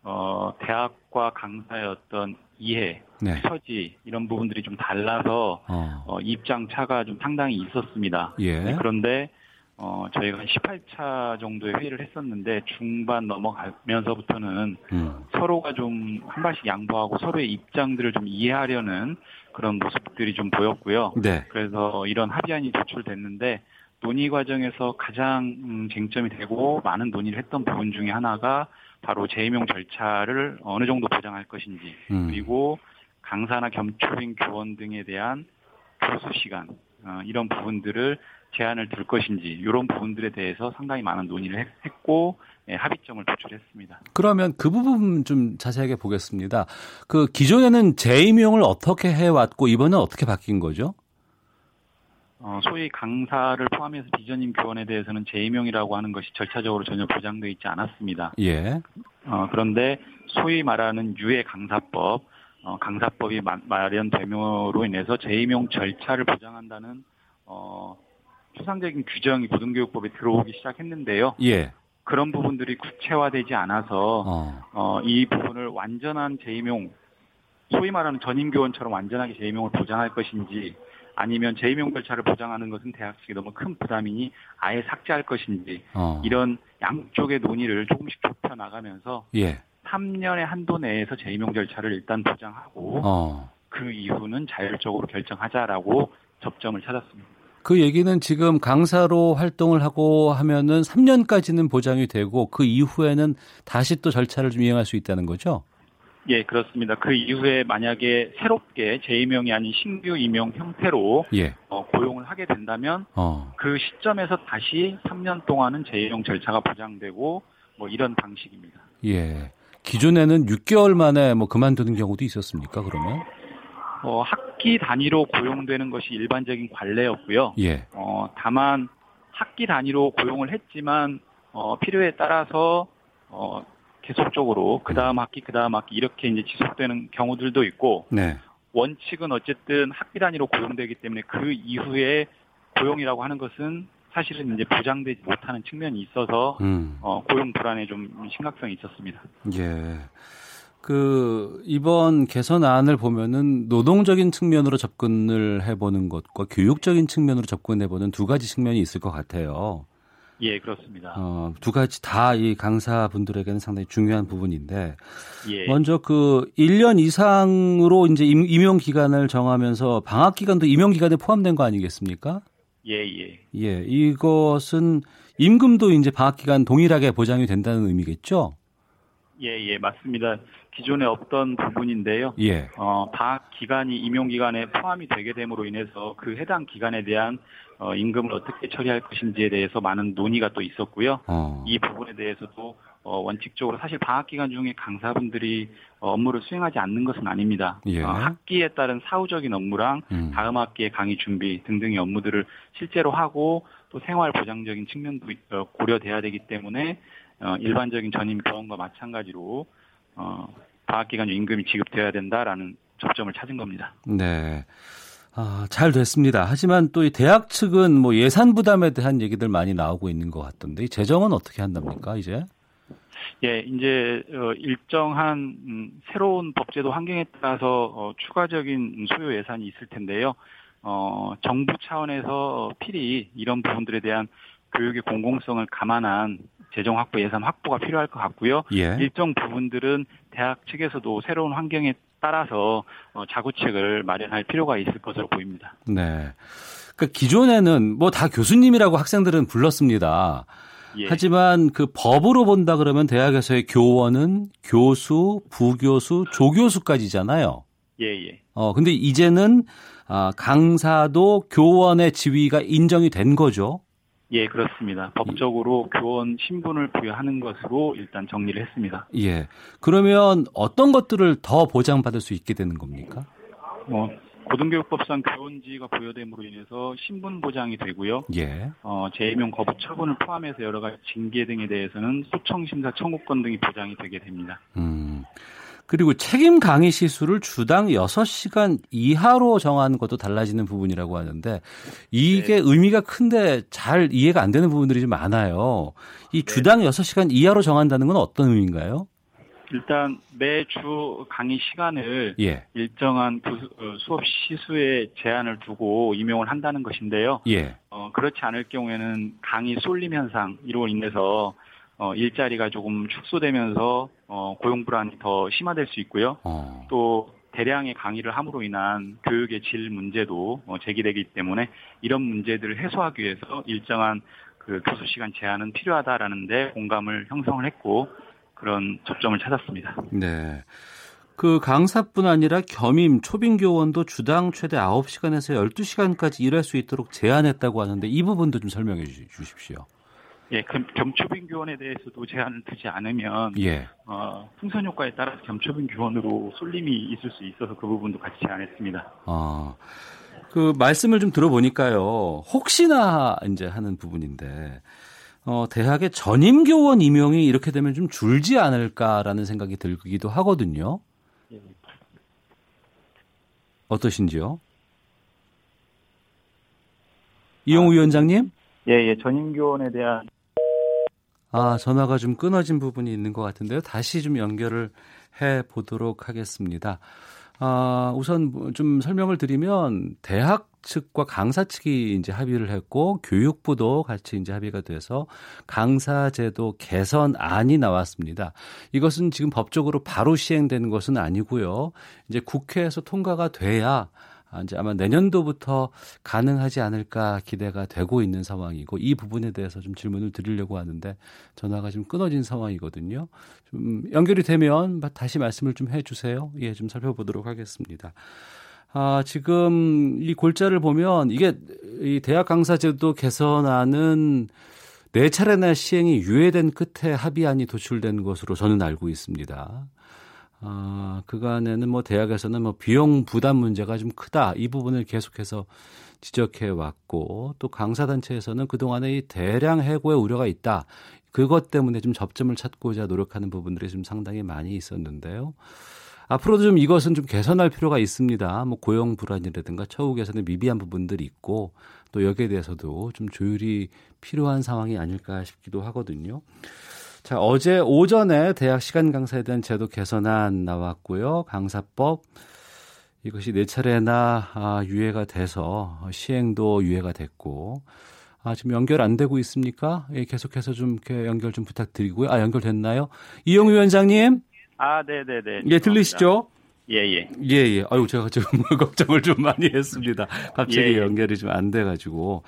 어, 대학과 강사의 어떤 이해, 네. 처지 이런 부분들이 좀 달라서 어. 어, 입장 차가 좀 상당히 있었습니다. 예. 네, 그런데 어, 저희가 한 18차 정도의 회의를 했었는데 중반 넘어가면서부터는 음. 서로가 좀 한 발씩 양보하고 서로의 입장들을 좀 이해하려는 그런 모습들이 좀 보였고요. 네. 그래서 이런 합의안이 도출됐는데 논의 과정에서 가장 음, 쟁점이 되고 많은 논의를 했던 부분 중에 하나가 바로 재임용 절차를 어느 정도 보장할 것인지 음. 그리고 강사나 겸초인 교원 등에 대한 교수 시간 어, 이런 부분들을 제한을 둘 것인지 이런 부분들에 대해서 상당히 많은 논의를 했고 예, 합의점을 도출했습니다. 그러면 그 부분 좀 자세하게 보겠습니다. 그 기존에는 재임용을 어떻게 해왔고 이번엔 어떻게 바뀐 거죠? 어, 소위 강사를 포함해서 비전임 교원에 대해서는 재임용이라고 하는 것이 절차적으로 전혀 보장되어 있지 않았습니다. 예. 어, 그런데 소위 말하는 유해 강사법, 어, 강사법이 마, 마련됨으로 인해서 재임용 절차를 보장한다는 어, 추상적인 규정이 고등교육법에 들어오기 시작했는데요. 예. 그런 부분들이 구체화되지 않아서 어. 어, 이 부분을 완전한 재임용, 소위 말하는 전임교원처럼 완전하게 재임용을 보장할 것인지 아니면 재임용 절차를 보장하는 것은 대학 측에 너무 큰 부담이니 아예 삭제할 것인지 어. 이런 양쪽의 논의를 조금씩 좁혀 나가면서 예. 3년의 한도 내에서 재임용 절차를 일단 보장하고 어. 그 이후는 자율적으로 결정하자라고 접점을 찾았습니다. 그 얘기는 지금 강사로 활동을 하고 하면은 3년까지는 보장이 되고 그 이후에는 다시 또 절차를 좀 이행할 수 있다는 거죠? 예, 그렇습니다. 그 이후에 만약에 새롭게 재임용이 아닌 신규 임용 형태로 예. 어, 고용을 하게 된다면 어. 그 시점에서 다시 3년 동안은 재임용 절차가 보장되고 뭐 이런 방식입니다. 예. 기존에는 6개월 만에 뭐 그만두는 경우도 있었습니까? 그러면? 어, 학기 단위로 고용되는 것이 일반적인 관례였고요. 예. 어, 다만 학기 단위로 고용을 했지만 어, 필요에 따라서 어, 계속적으로 그 다음 학기 그 다음 학기 이렇게 이제 지속되는 경우들도 있고 네. 원칙은 어쨌든 학기 단위로 고용되기 때문에 그 이후에 고용이라고 하는 것은 사실은 이제 보장되지 못하는 측면이 있어서 음. 어, 고용 불안에 좀 심각성이 있었습니다. 예. 그 이번 개선안을 보면은 노동적인 측면으로 접근을 해보는 것과 교육적인 측면으로 접근해보는 두 가지 측면이 있을 것 같아요. 예, 그렇습니다. 어, 두 가지 다 이 강사분들에게는 상당히 중요한 부분인데 예. 먼저 그 1년 이상으로 이제 임용 기간을 정하면서 방학 기간도 임용 기간에 포함된 거 아니겠습니까? 예, 예. 예, 이것은 임금도 이제 방학 기간 동일하게 보장이 된다는 의미겠죠? 예, 예, 맞습니다. 기존에 없던 부분인데요. 예. 어, 방학 기간이 임용 기간에 포함이 되게 됨으로 인해서 그 해당 기간에 대한 어, 임금을 어떻게 처리할 것인지에 대해서 많은 논의가 또 있었고요. 어. 이 부분에 대해서도 어, 원칙적으로 사실 방학 기간 중에 강사분들이 어, 업무를 수행하지 않는 것은 아닙니다. 예. 어, 학기에 따른 사후적인 업무랑 음. 다음 학기의 강의 준비 등등의 업무들을 실제로 하고 또 생활 보장적인 측면도 어, 고려돼야 되기 때문에 어, 일반적인 전임 교원과 마찬가지로 어, 방학 기간 중 임금이 지급돼야 된다라는 접점을 찾은 겁니다. 네. 아, 잘 됐습니다. 하지만 또 이 대학 측은 뭐 예산 부담에 대한 얘기들 많이 나오고 있는 것 같던데 이 재정은 어떻게 한답니까 이제? 예, 이제 어, 일정한 음, 새로운 법제도 환경에 따라서 어, 추가적인 소요 예산이 있을 텐데요. 어, 정부 차원에서 필히 이런 부분들에 대한 교육의 공공성을 감안한 재정 확보 예산 확보가 필요할 것 같고요. 예. 일정 부분들은 대학 측에서도 새로운 환경에 따라서 어, 자구책을 마련할 필요가 있을 것으로 보입니다. 네. 그 기존에는 뭐 다 교수님이라고 학생들은 불렀습니다. 예. 하지만 그 법으로 본다 그러면 대학에서의 교원은 교수, 부교수, 조교수까지잖아요. 예, 예. 어, 근데 이제는 아, 강사도 교원의 지위가 인정이 된 거죠. 예, 그렇습니다. 법적으로 교원 신분을 부여하는 것으로 일단 정리를 했습니다. 예. 그러면 어떤 것들을 더 보장받을 수 있게 되는 겁니까? 뭐 고등교육법상 교원지가 부여됨으로 인해서 신분 보장이 되고요. 예. 어, 재임용 거부 처분을 포함해서 여러 가지 징계 등에 대해서는 소청 심사 청구권 등이 보장이 되게 됩니다. 음. 그리고 책임 강의 시수를 주당 6시간 이하로 정하는 것도 달라지는 부분이라고 하는데 이게 네. 의미가 큰데 잘 이해가 안 되는 부분들이 좀 많아요. 이 네. 주당 6시간 이하로 정한다는 건 어떤 의미인가요? 일단 매주 강의 시간을 예. 일정한 그 수업 시수에 제한을 두고 임용을 한다는 것인데요. 예. 어, 그렇지 않을 경우에는 강의 쏠림 현상으로 인해서 어, 일자리가 조금 축소되면서 어, 고용 불안이 더 심화될 수 있고요. 어. 또 대량의 강의를 함으로 인한 교육의 질 문제도 어, 제기되기 때문에 이런 문제들을 해소하기 위해서 일정한 그 교수 시간 제한은 필요하다라는데 공감을 형성을 했고 그런 접점을 찾았습니다. 네. 그 강사뿐 아니라 겸임, 초빙 교원도 주당 최대 9시간에서 12시간까지 일할 수 있도록 제한했다고 하는데 이 부분도 좀 설명해 주십시오. 예, 겸초빙 교원에 대해서도 제한을 두지 않으면 예. 어, 풍선 효과에 따라서 겸초빙 교원으로 쏠림이 있을 수 있어서 그 부분도 같이 제한했습니다. 아, 그 말씀을 좀 들어보니까요. 혹시나 이제 하는 부분인데 어, 대학의 전임 교원 임용이 이렇게 되면 좀 줄지 않을까라는 생각이 들기도 하거든요. 예. 어떠신지요? 이용우 아, 위원장님? 예, 예, 전임 교원에 대한 아, 전화가 좀 끊어진 부분이 있는 것 같은데요. 다시 좀 연결을 해 보도록 하겠습니다. 아, 우선 좀 설명을 드리면 대학 측과 강사 측이 이제 합의를 했고 교육부도 같이 이제 합의가 돼서 강사 제도 개선안이 나왔습니다. 이것은 지금 법적으로 바로 시행되는 것은 아니고요. 이제 국회에서 통과가 돼야 아, 이제 아마 내년도부터 가능하지 않을까 기대가 되고 있는 상황이고 이 부분에 대해서 좀 질문을 드리려고 하는데 전화가 좀 끊어진 상황이거든요. 좀 연결이 되면 다시 말씀을 좀 해주세요. 예, 좀 살펴보도록 하겠습니다. 아, 지금 이 골자를 보면 이게 이 대학 강사제도 개선안은 네 차례나 시행이 유예된 끝에 합의안이 도출된 것으로 저는 알고 있습니다. 아, 그간에는 뭐 대학에서는 뭐 비용 부담 문제가 좀 크다. 이 부분을 계속해서 지적해 왔고 또 강사 단체에서는 그동안에 이 대량 해고의 우려가 있다. 그것 때문에 좀 접점을 찾고자 노력하는 부분들이 좀 상당히 많이 있었는데요. 앞으로도 좀 이것은 좀 개선할 필요가 있습니다. 뭐 고용 불안이라든가 처우 개선에 미비한 부분들이 있고 또 여기에 대해서도 좀 조율이 필요한 상황이 아닐까 싶기도 하거든요. 자, 어제 오전에 대학 시간 강사에 대한 제도 개선안 나왔고요. 강사법 이것이 네 차례나 아, 유예가 돼서 시행도 유예가 됐고 아, 지금 연결 안 되고 있습니까? 예, 계속해서 좀 이렇게 연결 좀 부탁드리고요. 아, 연결됐나요? 이용유 위원장님? 아, 네 네네. 네, 네. 예, 들리시죠? 예, 예. 예, 예. 아유, 제가 좀 [laughs] 걱정을 좀 많이 했습니다. 갑자기 예, 예. 연결이 좀 안 돼가지고.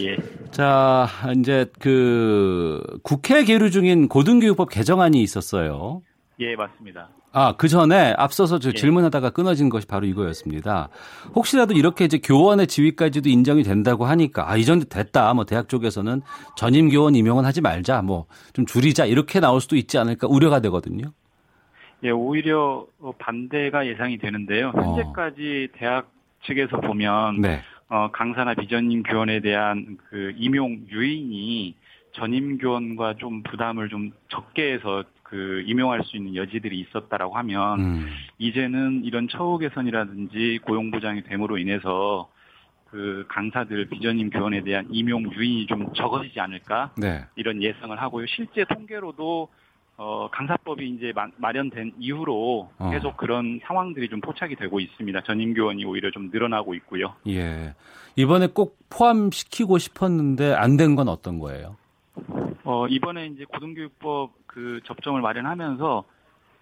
예. 자, 이제 그 국회 계류 중인 고등교육법 개정안이 있었어요. 예, 맞습니다. 아, 그 전에 앞서서 저 예. 질문하다가 끊어진 것이 바로 이거였습니다. 혹시라도 이렇게 이제 교원의 지위까지도 인정이 된다고 하니까 아, 이 정도 됐다. 뭐 대학 쪽에서는 전임 교원 임용은 하지 말자. 뭐 좀 줄이자. 이렇게 나올 수도 있지 않을까 우려가 되거든요. 예, 오히려 반대가 예상이 되는데요. 어. 현재까지 어. 대학 측에서 보면 네. 어, 강사나 비전임 교원에 대한 그 임용 유인이 전임 교원과 좀 부담을 좀 적게 해서 그 임용할 수 있는 여지들이 있었다라고 하면 음. 이제는 이런 처우 개선이라든지 고용 보장이 됨으로 인해서 그 강사들 비전임 교원에 대한 임용 유인이 좀 적어지지 않을까 네. 이런 예상을 하고요. 실제 통계로도 어, 강사법이 이제 마, 마련된 이후로 어. 계속 그런 상황들이 좀 포착이 되고 있습니다. 전임 교원이 오히려 좀 늘어나고 있고요. 예. 이번에 꼭 포함시키고 싶었는데 안 된 건 어떤 거예요? 어, 이번에 이제 고등교육법 그 접점을 마련하면서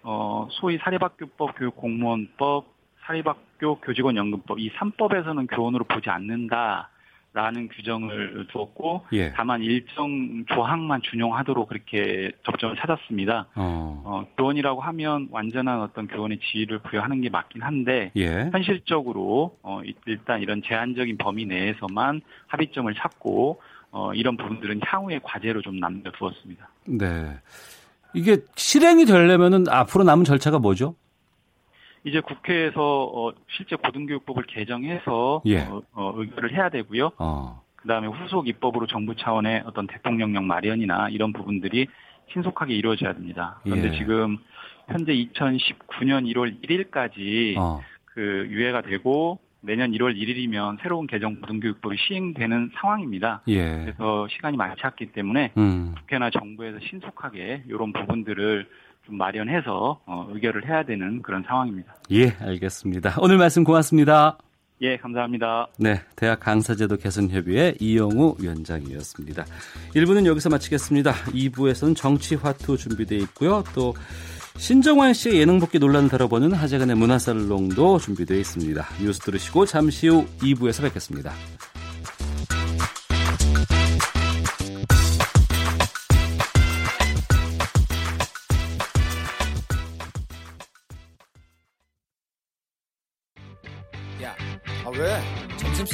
어, 소위 사립학교법, 교육공무원법, 사립학교 교직원 연금법 이 3법에서는 교원으로 보지 않는다. 라는 규정을 두었고 예. 다만 일정 조항만 준용하도록 그렇게 접점을 찾았습니다. 어. 어, 교원이라고 하면 완전한 어떤 교원의 지위를 부여하는 게 맞긴 한데 예. 현실적으로 어, 일단 이런 제한적인 범위 내에서만 합의점을 찾고 어, 이런 부분들은 향후의 과제로 좀 남겨두었습니다. 네. 이게 실행이 되려면은 앞으로 남은 절차가 뭐죠? 이제 국회에서 어, 실제 고등교육법을 개정해서 예. 어, 어, 의결을 해야 되고요. 어. 그다음에 후속 입법으로 정부 차원의 어떤 대통령령 마련이나 이런 부분들이 신속하게 이루어져야 됩니다. 그런데 예. 지금 현재 2019년 1월 1일까지 어. 그 유예가 되고 내년 1월 1일이면 새로운 개정 고등교육법이 시행되는 상황입니다. 예. 그래서 시간이 많지 않기 때문에 음. 국회나 정부에서 신속하게 이런 부분들을 좀 마련해서 어, 의결을 해야 되는 그런 상황입니다. 예, 알겠습니다. 오늘 말씀 고맙습니다. 예, 감사합니다. 네, 대학 강사제도 개선협의회 이영우 위원장이었습니다. 1부는 여기서 마치겠습니다. 2부에서는 정치화투 준비되어 있고요. 또 신정환 씨의 예능 복귀 논란을 다뤄보는 하재근의 문화살롱도 준비되어 있습니다. 뉴스 들으시고 잠시 후 2부에서 뵙겠습니다.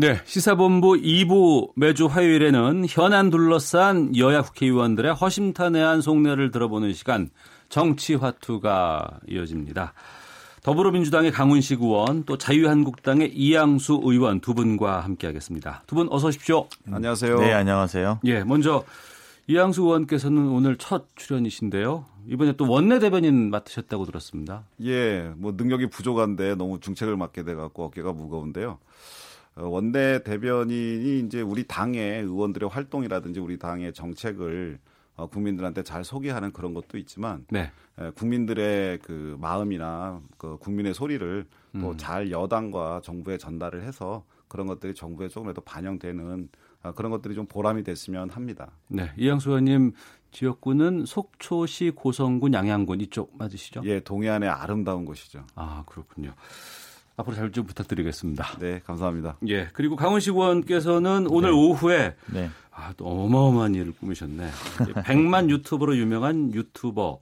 네, 시사본부 2부 매주 화요일에는 현안 둘러싼 여야 국회의원들의 허심탄회한 속내를 들어보는 시간 정치화투가 이어집니다. 더불어민주당의 강훈식 의원 또 자유한국당의 이양수 의원 두 분과 함께하겠습니다. 두 분 어서 오십시오. 안녕하세요. 네, 안녕하세요. 예, 먼저 이양수 의원께서는 오늘 첫 출연이신데요. 이번에 또 원내 대변인 맡으셨다고 들었습니다. 예, 뭐 능력이 부족한데 너무 중책을 맡게 돼 갖고 어깨가 무거운데요. 어, 원내 대변인이 이제 우리 당의 의원들의 활동이라든지 우리 당의 정책을 어, 국민들한테 잘 소개하는 그런 것도 있지만 네. 국민들의 그 마음이나 그 국민의 소리를 또잘 음. 여당과 정부에 전달을 해서 그런 것들이 정부에 조금이라도 반영되는 어, 그런 것들이 좀 보람이 됐으면 합니다. 네, 이양수 의원님 지역구는 속초시 고성군 양양군 이쪽 맞으시죠? 예, 동해안의 아름다운 곳이죠. 아 그렇군요. 앞으로 잘 좀 부탁드리겠습니다. 네, 감사합니다. 예, 그리고 강원식 의원께서는 오늘 네. 오후에 네. 아, 또 어마어마한 일을 꾸미셨네. 100만 [laughs] 유튜버로 유명한 유튜버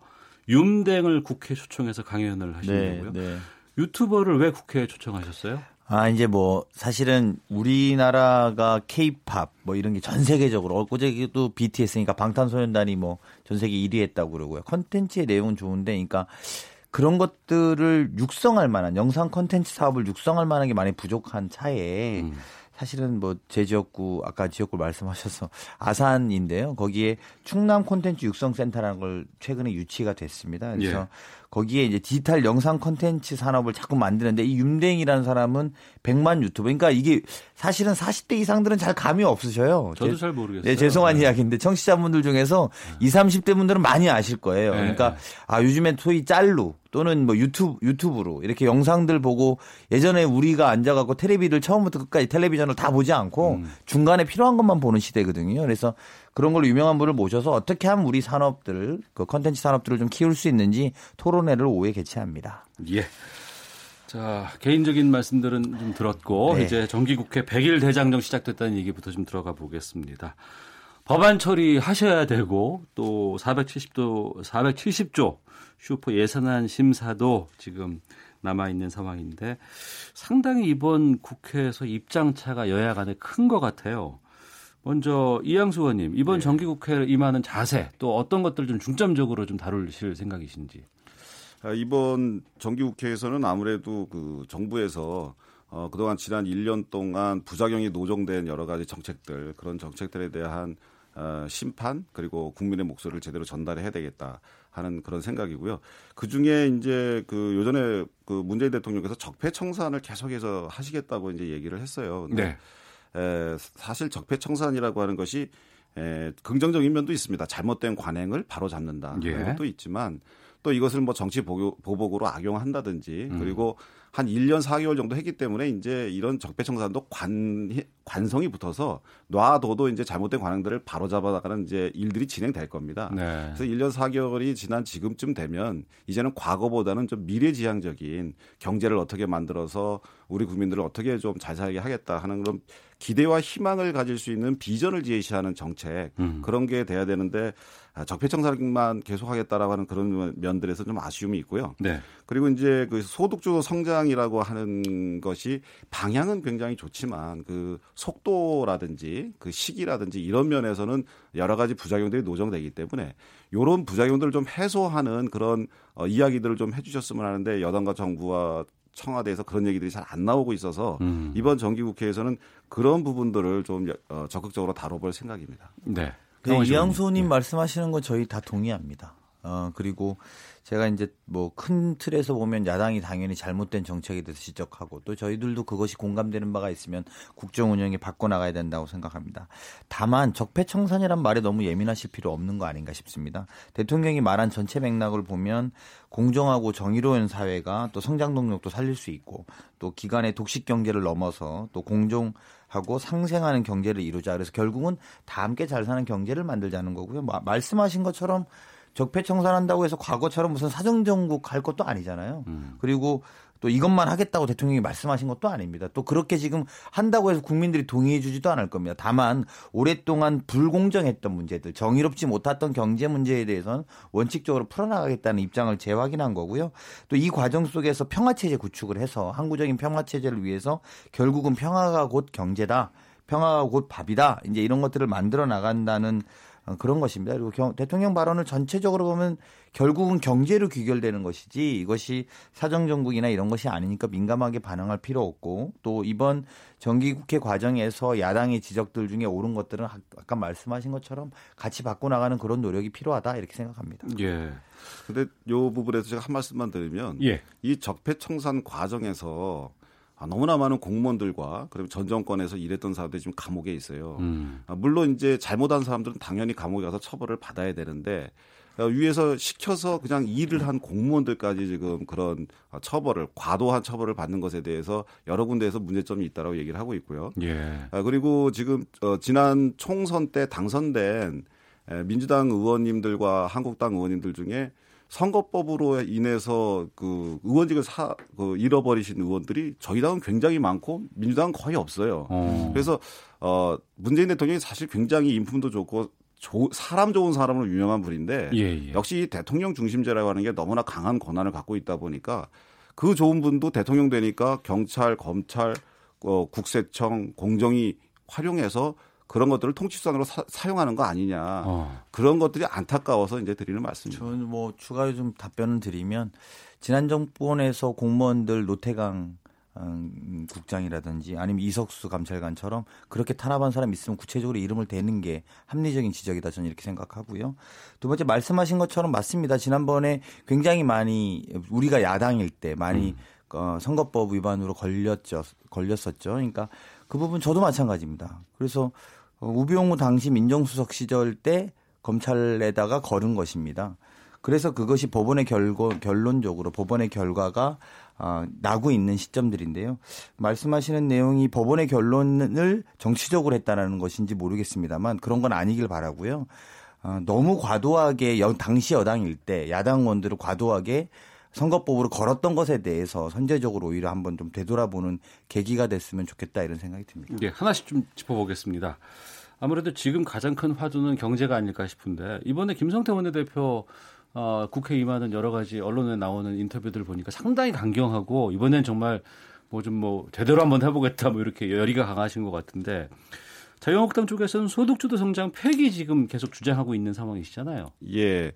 윤댕을 국회 초청해서 강연을 하신 네, 거고요. 네. 유튜버를 왜 국회에 초청하셨어요? 아, 이제 뭐, 사실은 우리나라가 케이팝 뭐 이런 게 전 세계적으로, 어제도 BTS니까 방탄소년단이 뭐 전 세계 1위 했다고 그러고요. 컨텐츠의 내용은 좋은데, 그러니까 그런 것들을 육성할 만한, 영상 컨텐츠 사업을 육성할 만한 게 많이 부족한 차에 음. 사실은 뭐 제 지역구 아까 지역구 말씀하셔서 아산인데요. 거기에 충남 콘텐츠 육성센터라는 걸 최근에 유치가 됐습니다. 그래서 예. 거기에 이제 디지털 영상 콘텐츠 산업을 자꾸 만드는데 이 윤댕이라는 사람은 100만 유튜버. 그러니까 이게 사실은 40대 이상들은 잘 감이 없으셔요. 저도 제, 잘 모르겠어요. 네, 죄송한 네. 이야기인데 청취자분들 중에서 네. 20, 30대 분들은 많이 아실 거예요. 네. 그러니까 아 요즘에 소위 짤로 또는 뭐 유튜브 유튜브로 이렇게 영상들 보고 예전에 우리가 앉아 갖고 텔레비를 처음부터 끝까지 텔레비전을 다 보지 않고 음. 중간에 필요한 것만 보는 시대거든요. 그래서 그런 걸로 유명한 분을 모셔서 어떻게 하면 우리 산업들, 그 컨텐츠 산업들을 좀 키울 수 있는지 토론회를 오후에 개최합니다. 예. 자, 개인적인 말씀들은 좀 들었고, 네. 이제 정기국회 100일 대장정 시작됐다는 얘기부터 좀 들어가 보겠습니다. 법안 처리 하셔야 되고, 또 470도, 470조 슈퍼 예산안 심사도 지금 남아 있는 상황인데, 상당히 이번 국회에서 입장 차가 여야 간에 큰 것 같아요. 먼저 이양수 의원님 이번 네. 정기국회에 임하는 자세 또 어떤 것들 좀 중점적으로 좀 다루실 생각이신지. 아, 이번 정기국회에서는 아무래도 그 정부에서 어, 그동안 지난 1년 동안 부작용이 노정된 여러 가지 정책들 그런 정책들에 대한 어, 심판 그리고 국민의 목소리를 제대로 전달해야 되겠다 하는 그런 생각이고요. 그 중에 이제 그 요전에 그 문재인 대통령께서 적폐 청산을 계속해서 하시겠다고 이제 얘기를 했어요. 근데 네. 에, 사실 적폐청산이라고 하는 것이 에, 긍정적인 면도 있습니다. 잘못된 관행을 바로 잡는다 예. 것도 있지만 또 이것을 뭐 정치 보복으로 악용한다든지 음. 그리고 한 1년 4개월 정도 했기 때문에 이제 이런 적폐청산도 관 관성이 붙어서 놔둬도 이제 잘못된 관행들을 바로잡아 나가는 이제 일들이 진행될 겁니다. 네. 그래서 1년 4개월이 지난 지금쯤 되면 이제는 과거보다는 좀 미래지향적인 경제를 어떻게 만들어서 우리 국민들을 어떻게 좀 잘 살게 하겠다 하는 그런 기대와 희망을 가질 수 있는 비전을 제시하는 정책 음. 그런 게 돼야 되는데 아, 적폐청산만 계속하겠다라고 하는 그런 면들에서 좀 아쉬움이 있고요. 네. 그리고 이제 그 소득주도 성장이라고 하는 것이 방향은 굉장히 좋지만 그 속도라든지 그 시기라든지 이런 면에서는 여러 가지 부작용들이 노정되기 때문에 이런 부작용들을 좀 해소하는 그런 어, 이야기들을 좀 해주셨으면 하는데 여당과 정부와 청와대에서 그런 얘기들이 잘 안 나오고 있어서 음. 이번 정기국회에서는 그런 부분들을 좀 어, 적극적으로 다뤄볼 생각입니다. 네. 네, 이양수님 네. 말씀하시는 건 저희 다 동의합니다. 어, 그리고 제가 이제 뭐 큰 틀에서 보면 야당이 당연히 잘못된 정책에 대해서 지적하고 또 저희들도 그것이 공감되는 바가 있으면 국정 운영에 바꿔나가야 된다고 생각합니다. 다만 적폐청산이란 말에 너무 예민하실 필요 없는 거 아닌가 싶습니다. 대통령이 말한 전체 맥락을 보면 공정하고 정의로운 사회가 또 성장 동력도 살릴 수 있고 또 기간의 독식 경제를 넘어서 또 공정 하고 상생하는 경제를 이루자. 그래서 결국은 다 함께 잘 사는 경제를 만들자는 거고요. 뭐 말씀하신 것처럼 적폐 청산한다고 해서 과거처럼 무슨 사정정국 할 것도 아니잖아요. 음. 그리고 또 이것만 하겠다고 대통령이 말씀하신 것도 아닙니다. 또 그렇게 지금 한다고 해서 국민들이 동의해 주지도 않을 겁니다. 다만 오랫동안 불공정했던 문제들, 정의롭지 못했던 경제 문제에 대해서는 원칙적으로 풀어나가겠다는 입장을 재확인한 거고요. 또 이 과정 속에서 평화체제 구축을 해서 항구적인 평화체제를 위해서 결국은 평화가 곧 경제다. 평화가 곧 밥이다. 이제 이런 것들을 만들어 나간다는 어, 그런 것입니다. 그리고 경, 대통령 발언을 전체적으로 보면 결국은 경제로 귀결되는 것이지 이것이 사정정국이나 이런 것이 아니니까 민감하게 반응할 필요 없고 또 이번 정기국회 과정에서 야당의 지적들 중에 옳은 것들은 아까 말씀하신 것처럼 같이 바꿔 나가는 그런 노력이 필요하다 이렇게 생각합니다. 예. 근데 요 부분에서 제가 한 말씀만 드리면 예. 이 적폐 청산 과정에서 아, 너무나 많은 공무원들과 그리고 전 정권에서 일했던 사람들이 지금 감옥에 있어요. 음. 아, 물론 이제 잘못한 사람들은 당연히 감옥에 가서 처벌을 받아야 되는데 어, 위에서 시켜서 그냥 일을 한 공무원들까지 지금 그런 처벌을 과도한 처벌을 받는 것에 대해서 여러 군데에서 문제점이 있다라고 얘기를 하고 있고요. 예. 아, 그리고 지금 어, 지난 총선 때 당선된 민주당 의원님들과 한국당 의원님들 중에 선거법으로 인해서 그 의원직을 사, 그 잃어버리신 의원들이 저희 당은 굉장히 많고 민주당은 거의 없어요. 어. 그래서 어 문재인 대통령이 사실 굉장히 인품도 좋고 조, 사람 좋은 사람으로 유명한 분인데 예, 예. 역시 대통령 중심제라고 하는 게 너무나 강한 권한을 갖고 있다 보니까 그 좋은 분도 대통령 되니까 경찰, 검찰, 어, 국세청, 공정이 활용해서 그런 것들을 통치수단으로 사, 용하는거 아니냐. 어. 그런 것들이 안타까워서 이제 드리는 말씀입니다. 저는 뭐 추가로 좀 답변을 드리면 지난 정권에서 공무원들 노태강 음, 국장이라든지 아니면 이석수 감찰관처럼 그렇게 탄압한 사람 있으면 구체적으로 이름을 대는 게 합리적인 지적이다 저는 이렇게 생각하고요. 두 번째 말씀하신 것처럼 맞습니다. 지난번에 굉장히 많이 우리가 야당일 때 많이 음. 어, 선거법 위반으로 걸렸죠. 걸렸었죠. 그러니까 그 부분 저도 마찬가지입니다. 그래서 어, 우병우 당시 민정수석 시절 때 검찰에다가 걸은 것입니다. 그래서 그것이 법원의 결과, 결론적으로 법원의 결과가 어, 나고 있는 시점들인데요. 말씀하시는 내용이 법원의 결론을 정치적으로 했다라는 것인지 모르겠습니다만 그런 건 아니길 바라고요. 어, 너무 과도하게 여, 당시 여당일 때 야당원들을 과도하게 선거법으로 걸었던 것에 대해서 선제적으로 오히려 한번 좀 되돌아보는 계기가 됐으면 좋겠다 이런 생각이 듭니다. 네, 하나씩 좀 짚어보겠습니다. 아무래도 지금 가장 큰 화두는 경제가 아닐까 싶은데 이번에 김성태 원내대표 어, 국회 임하는 여러 가지 언론에 나오는 인터뷰들 을 보니까 상당히 강경하고 이번엔 정말 뭐 좀뭐 뭐 제대로 한번 해보겠다 뭐 이렇게 열의가 강하신 것 같은데 자유한국당 쪽에서는 소득주도 성장 폐기 지금 계속 주장하고 있는 상황이시잖아요. 예.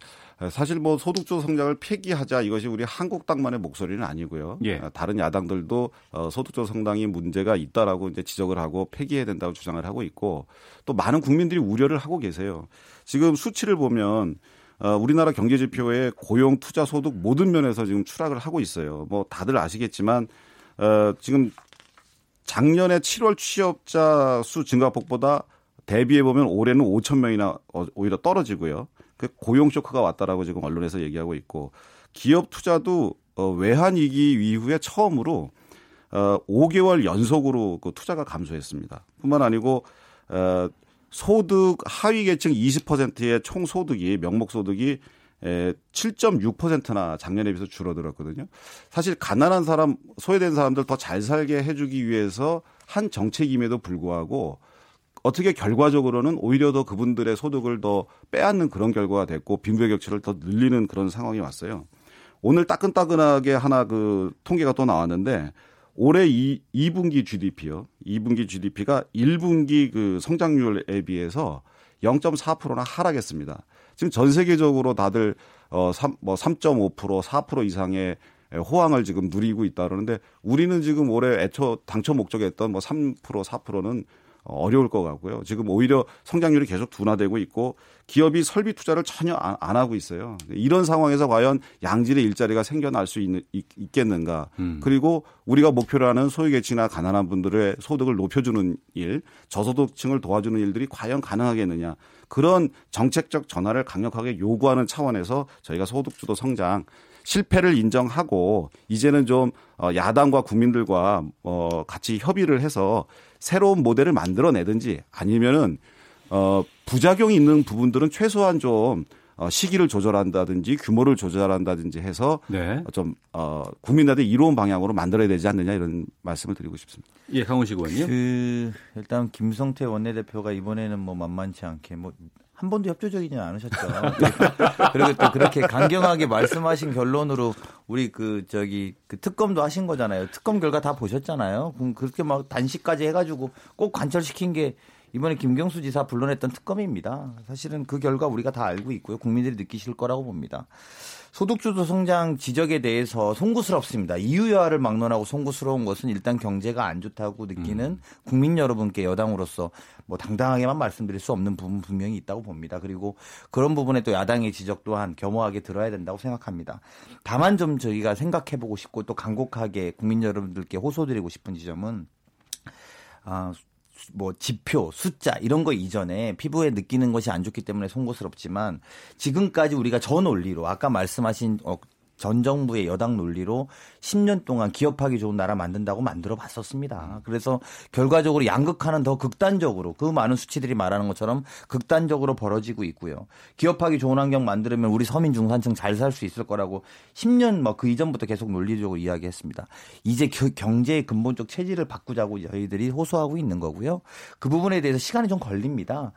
사실 뭐 소득주도 성장을 폐기하자 이것이 우리 한국당만의 목소리는 아니고요. 예. 다른 야당들도 어, 소득주도 성장이 문제가 있다라고 이제 지적을 하고 폐기해야 된다고 주장을 하고 있고 또 많은 국민들이 우려를 하고 계세요. 지금 수치를 보면 어, 우리나라 경제 지표에 고용, 투자, 소득 모든 면에서 지금 추락을 하고 있어요. 뭐 다들 아시겠지만 어, 지금 작년에 7월 취업자 수 증가폭보다 대비해 보면 올해는 5천 명이나 어, 오히려 떨어지고요. 그 고용 쇼크가 왔다라고 지금 언론에서 얘기하고 있고 기업 투자도 어, 외환 위기 이후에 처음으로 어, 5개월 연속으로 그 투자가 감소했습니다. 뿐만 아니고 어, 소득 하위 계층 20%의 총 소득이 명목 소득이 7.6%나 작년에 비해서 줄어들었거든요. 사실 가난한 사람, 소외된 사람들 더 잘 살게 해주기 위해서 한 정책임에도 불구하고 어떻게 결과적으로는 오히려 더 그분들의 소득을 더 빼앗는 그런 결과가 됐고 빈부의 격차를 더 늘리는 그런 상황이 왔어요. 오늘 따끈따끈하게 하나 그 통계가 또 나왔는데 올해 2, 2분기 GDP요. 2분기 GDP가 1분기 그 성장률에 비해서 0.4%나 하락했습니다. 지금 전 세계적으로 다들 어 3, 뭐3.5% 4% 이상의 호황을 지금 누리고 있다 그러는데 우리는 지금 올해 애초 당초 목적했던 뭐 3% 4%는 어려울 것 같고요. 지금 오히려 성장률이 계속 둔화되고 있고 기업이 설비 투자를 전혀 안, 안 하고 있어요. 이런 상황에서 과연 양질의 일자리가 생겨날 수 있, 있겠는가. 음. 그리고 우리가 목표로 하는 소유계층이나 가난한 분들의 소득을 높여주는 일, 저소득층을 도와주는 일들이 과연 가능하겠느냐. 그런 정책적 전환을 강력하게 요구하는 차원에서 저희가 소득주도 성장 실패를 인정하고 이제는 좀 어, 야당과 국민들과 어 같이 협의를 해서 새로운 모델을 만들어내든지 아니면은 어 부작용이 있는 부분들은 최소한 좀 어, 시기를 조절한다든지 규모를 조절한다든지 해서 네. 좀 어, 국민들한테 이로운 방향으로 만들어야 되지 않느냐 이런 말씀을 드리고 싶습니다. 예, 강훈식 의원님. 그 일단 김성태 원내대표가 이번에는 뭐 만만치 않게 뭐한 번도 협조적이지 않으셨죠. [laughs] 그리고 또 그렇게 강경하게 말씀하신 결론으로 우리 그 저기 그 특검도 하신 거잖아요. 특검 결과 다 보셨잖아요. 그럼 그렇게 막 단식까지 해가지고 꼭 관철시킨 게 이번에 김경수 지사 불러냈던 특검입니다. 사실은 그 결과 우리가 다 알고 있고요. 국민들이 느끼실 거라고 봅니다. 소득주도 성장 지적에 대해서 송구스럽습니다. 이유 여하를 막론하고 송구스러운 것은 일단 경제가 안 좋다고 느끼는 음. 국민 여러분께 여당으로서 뭐 당당하게만 말씀드릴 수 없는 부분 분명히 있다고 봅니다. 그리고 그런 부분에 또 야당의 지적 또한 겸허하게 들어야 된다고 생각합니다. 다만 좀 저희가 생각해보고 싶고 또 간곡하게 국민 여러분들께 호소드리고 싶은 지점은 아, 뭐 지표, 숫자 이런 거 이전에 피부에 느끼는 것이 안 좋기 때문에 송구스럽지만 지금까지 우리가 저 논리로 아까 말씀하신 어, 전 정부의 여당 논리로 10년 동안 기업하기 좋은 나라 만든다고 만들어 봤었습니다. 그래서 결과적으로 양극화는 더 극단적으로 그 많은 수치들이 말하는 것처럼 극단적으로 벌어지고 있고요. 기업하기 좋은 환경 만들면 우리 서민 중산층 잘 살 수 있을 거라고 10년 뭐 그 이전부터 계속 논리적으로 이야기했습니다. 이제 경제의 근본적 체질을 바꾸자고 저희들이 호소하고 있는 거고요. 그 부분에 대해서 시간이 좀 걸립니다.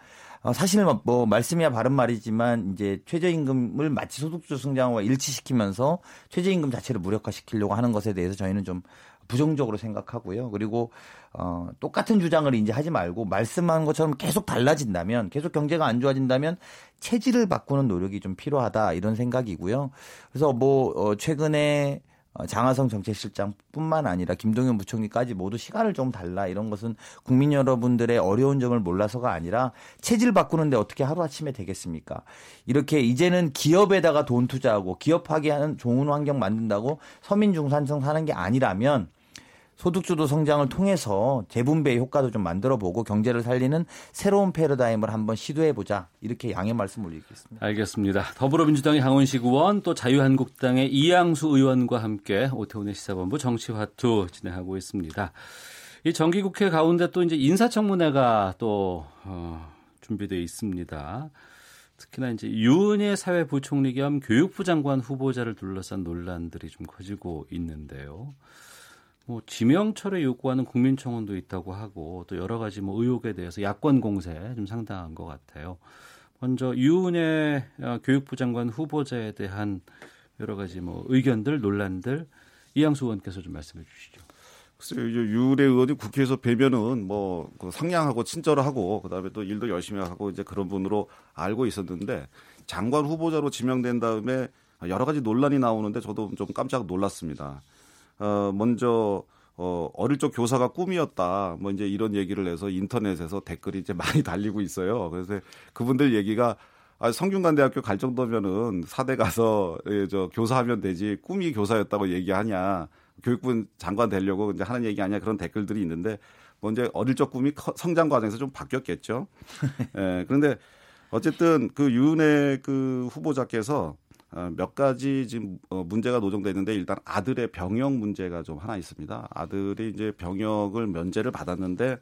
어, 사실 뭐, 뭐 말씀이야 바른 말이지만 이제 최저임금을 마치 소득주 성장과 일치시키면서 최저임금 자체를 무력화시키려고 하는 것에 대해서 저희는 좀 부정적으로 생각하고요. 그리고 어, 똑같은 주장을 이제 하지 말고 말씀한 것처럼 계속 달라진다면 계속 경제가 안 좋아진다면 체질을 바꾸는 노력이 좀 필요하다 이런 생각이고요. 그래서 뭐 어, 최근에 어, 장하성 정책실장뿐만 아니라 김동연 부총리까지 모두 시간을 좀 달라 이런 것은 국민 여러분들의 어려운 점을 몰라서가 아니라 체질 바꾸는데 어떻게 하루아침에 되겠습니까? 이렇게 이제는 기업에다가 돈 투자하고 기업하게 하는 좋은 환경 만든다고 서민 중산층 사는 게 아니라면 소득주도 성장을 통해서 재분배의 효과도 좀 만들어 보고 경제를 살리는 새로운 패러다임을 한번 시도해 보자. 이렇게 양해 말씀 올리겠습니다. 알겠습니다. 더불어민주당의 강원식 의원 또 자유한국당의 이양수 의원과 함께 오태훈의 시사본부 정치화투 진행하고 있습니다. 이 정기국회 가운데 또 이제 인사청문회가 또 어, 준비되어 있습니다. 특히나 이제 유은혜 사회부총리 겸 교육부 장관 후보자를 둘러싼 논란들이 좀 커지고 있는데요. 뭐 지명철을 요구하는 국민청원도 있다고 하고 또 여러 가지 뭐 의혹에 대해서 야권 공세 좀 상당한 것 같아요. 먼저 유은혜 어, 교육부 장관 후보자에 대한 여러 가지 뭐 의견들 논란들 이양수 의원께서 좀 말씀해 주시죠. 글쎄요, 유은혜 의원이 국회에서 뵈면은 뭐그 상냥하고 친절하고 그다음에 또 일도 열심히 하고 이제 그런 분으로 알고 있었는데 장관 후보자로 지명된 다음에 여러 가지 논란이 나오는데 저도 좀 깜짝 놀랐습니다. 어, 먼저 어, 어릴 적 교사가 꿈이었다. 뭐 이제 이런 얘기를 해서 인터넷에서 댓글이 이제 [laughs] 많이 달리고 있어요. 그래서 그분들 얘기가 아, 성균관대학교 갈 정도면은 사대 가서 예, 저 교사하면 되지 꿈이 교사였다고 얘기하냐. 교육부 장관 되려고 이제 하는 얘기 아니야 그런 댓글들이 있는데 먼저 뭐 어릴 적 꿈이 성장 과정에서 좀 바뀌었겠죠. [laughs] 예, 그런데 어쨌든 그 유은혜 그 후보자께서 어, 몇 가지 지금 어, 문제가 노정돼 있는데 일단 아들의 병역 문제가 좀 하나 있습니다. 아들이 이제 병역을 면제를 받았는데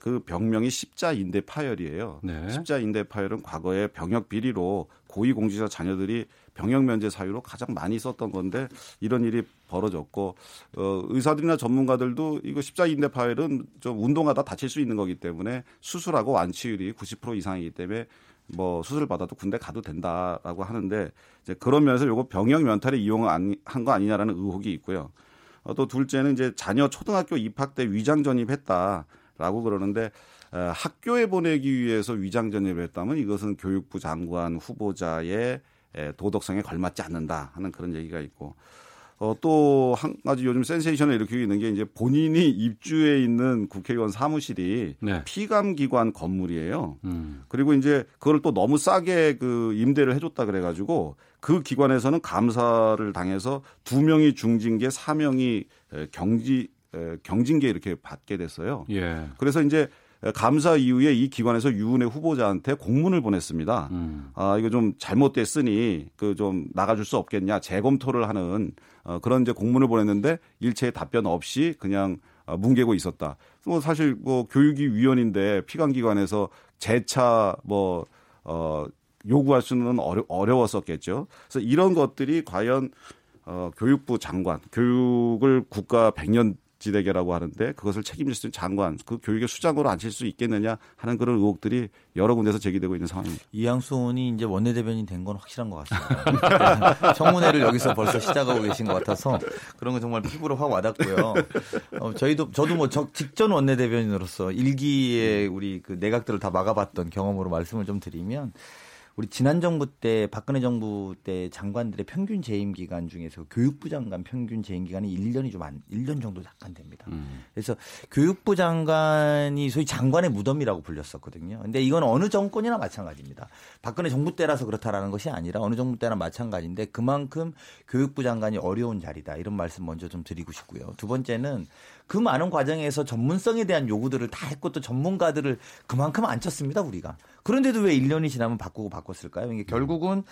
그 병명이 십자 인대 파열이에요. 네. 십자 인대 파열은 과거에 병역 비리로 고위 공직자 자녀들이 병역 면제 사유로 가장 많이 썼던 건데 이런 일이 벌어졌고 어, 의사들이나 전문가들도 이거 십자 인대 파열은 좀 운동하다 다칠 수 있는 거기 때문에 수술하고 완치율이 90% 이상이기 때문에 뭐 수술 받아도 군대 가도 된다라고 하는데 이제 그런 면에서 요거 병역 면탈에 이용한 거 아니냐라는 의혹이 있고요. 어, 또 둘째는 이제 자녀 초등학교 입학 때 위장 전입했다라고 그러는데 어, 학교에 보내기 위해서 위장 전입을 했다면 이것은 교육부 장관 후보자의 에, 도덕성에 걸맞지 않는다 하는 그런 얘기가 있고 어, 또 한 가지 요즘 센세이션을 일으키고 있는 게 이제 본인이 입주해 있는 국회의원 사무실이 네. 피감기관 건물이에요. 음. 그리고 이제 그걸 또 너무 싸게 그 임대를 해줬다 그래가지고 그 기관에서는 감사를 당해서 두 명이 중징계, 사 명이 경지 경징계 이렇게 받게 됐어요. 예. 그래서 이제 감사 이후에 이 기관에서 유은혜 후보자한테 공문을 보냈습니다. 음. 아, 이거 좀 잘못됐으니 그 좀 나가줄 수 없겠냐 재검토를 하는 어, 그런 이제 공문을 보냈는데 일체의 답변 없이 그냥 어, 뭉개고 있었다. 뭐 사실 뭐 교육위 위원인데 피감기관에서 재차 뭐, 어, 요구할 수는 어려, 어려웠었겠죠. 그래서 이런 것들이 과연 어, 교육부 장관, 교육을 국가 100년 지대계라고 하는데 그것을 책임질 수 있는 장관, 그 교육의 수장으로 앉힐 수 있겠느냐 하는 그런 의혹들이 여러 군데서 제기되고 있는 상황입니다. 이양수 의원이 이제 원내대변인 된 건 확실한 것 같습니다. [laughs] 청문회를 여기서 벌써 시작하고 계신 것 같아서 그런 건 정말 피부로 확 와닿고요. 어, 저희도 저도 뭐 적, 직전 원내대변인으로서 일기에 우리 그 내각들을 다 막아봤던 경험으로 말씀을 좀 드리면 우리 지난 정부 때 박근혜 정부 때 장관들의 평균 재임 기간 중에서 교육부 장관 평균 재임 기간이 1년이 좀 안 1년 정도 약간 됩니다. 음. 그래서 교육부 장관이 소위 장관의 무덤이라고 불렸었거든요. 근데 이건 어느 정권이나 마찬가지입니다. 박근혜 정부 때라서 그렇다라는 것이 아니라 어느 정부 때나 마찬가지인데 그만큼 교육부 장관이 어려운 자리다. 이런 말씀 먼저 좀 드리고 싶고요. 두 번째는 그 많은 과정에서 전문성에 대한 요구들을 다 했고 또 전문가들을 그만큼 안 쳤습니다, 우리가. 그런데도 왜 1년이 지나면 바꾸고 바꿨을까요? 이게 결국은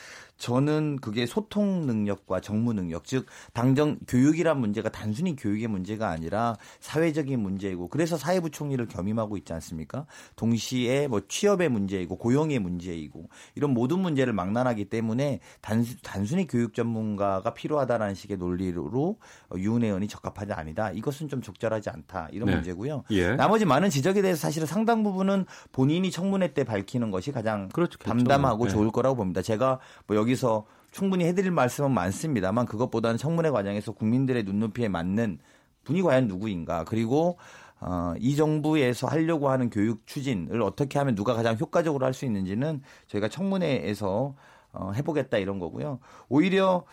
저는 그게 소통 능력과 정무 능력, 즉 당정 교육이란 문제가 단순히 교육의 문제가 아니라 사회적인 문제이고 그래서 사회부총리를 겸임하고 있지 않습니까? 동시에 뭐 취업의 문제이고 고용의 문제이고 이런 모든 문제를 망라하기 때문에 단수, 단순히 교육 전문가가 필요하다라는 식의 논리로 유은 의원이 적합하지 아니다. 이것은 좀 적절하지 않다 이런 네. 문제고요. 예. 나머지 많은 지적에 대해서 사실은 상당 부분은 본인이 청문회 때 밝히는 것이 가장 그렇죠. 담담하고 네. 좋을 거라고 봅니다. 제가 뭐 여기 서 충분히 해드릴 말씀은 많습니다만 그것보다는 청문회 과정에서 국민들의 눈높이에 맞는 분이 과연 누구인가 그리고 어, 이 정부에서 하려고 하는 교육 추진을 어떻게 하면 누가 가장 효과적으로 할 수 있는지는 저희가 청문회에서 어, 해보겠다 이런 거고요. 오히려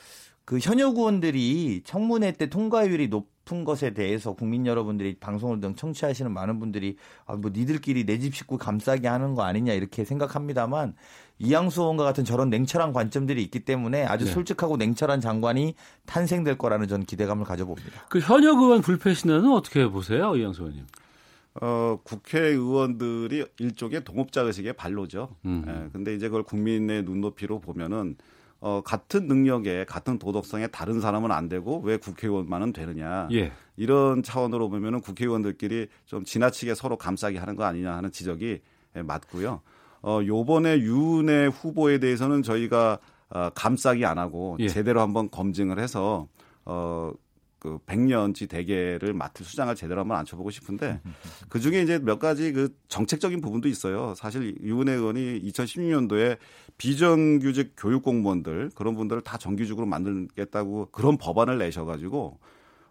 그 현역 의원들이 청문회 때 통과율이 높은 것에 대해서 국민 여러분들이 방송을 등 청취하시는 많은 분들이 아, 뭐 니들끼리 내 집 식구 감싸게 하는 거 아니냐 이렇게 생각합니다만 이양수 의원과 같은 저런 냉철한 관점들이 있기 때문에 아주 네. 솔직하고 냉철한 장관이 탄생될 거라는 전 기대감을 가져봅니다. 그 현역 의원 불패 신화는 어떻게 보세요, 이양수 의원님? 어, 국회의원들이 일종의 동업자 의식의 발로죠. 음. 예, 근데 이제 그걸 국민의 눈높이로 보면은 어, 같은 능력에 같은 도덕성에 다른 사람은 안 되고 왜 국회의원만은 되느냐. 예. 이런 차원으로 보면은 국회의원들끼리 좀 지나치게 서로 감싸기 하는 거 아니냐 하는 지적이 예, 맞고요. 어, 요번에 유은혜 후보에 대해서는 저희가 어, 감싸기 안 하고 예. 제대로 한번 검증을 해서 어, 그 100년치 대계를 맡을 수장을 제대로 한번 앉혀보고 싶은데 [laughs] 그 중에 이제 몇 가지 그 정책적인 부분도 있어요. 사실 유은혜 의원이 2016년도에 비정규직 교육 공무원들 그런 분들을 다 정규직으로 만들겠다고 그런 법안을 내셔가지고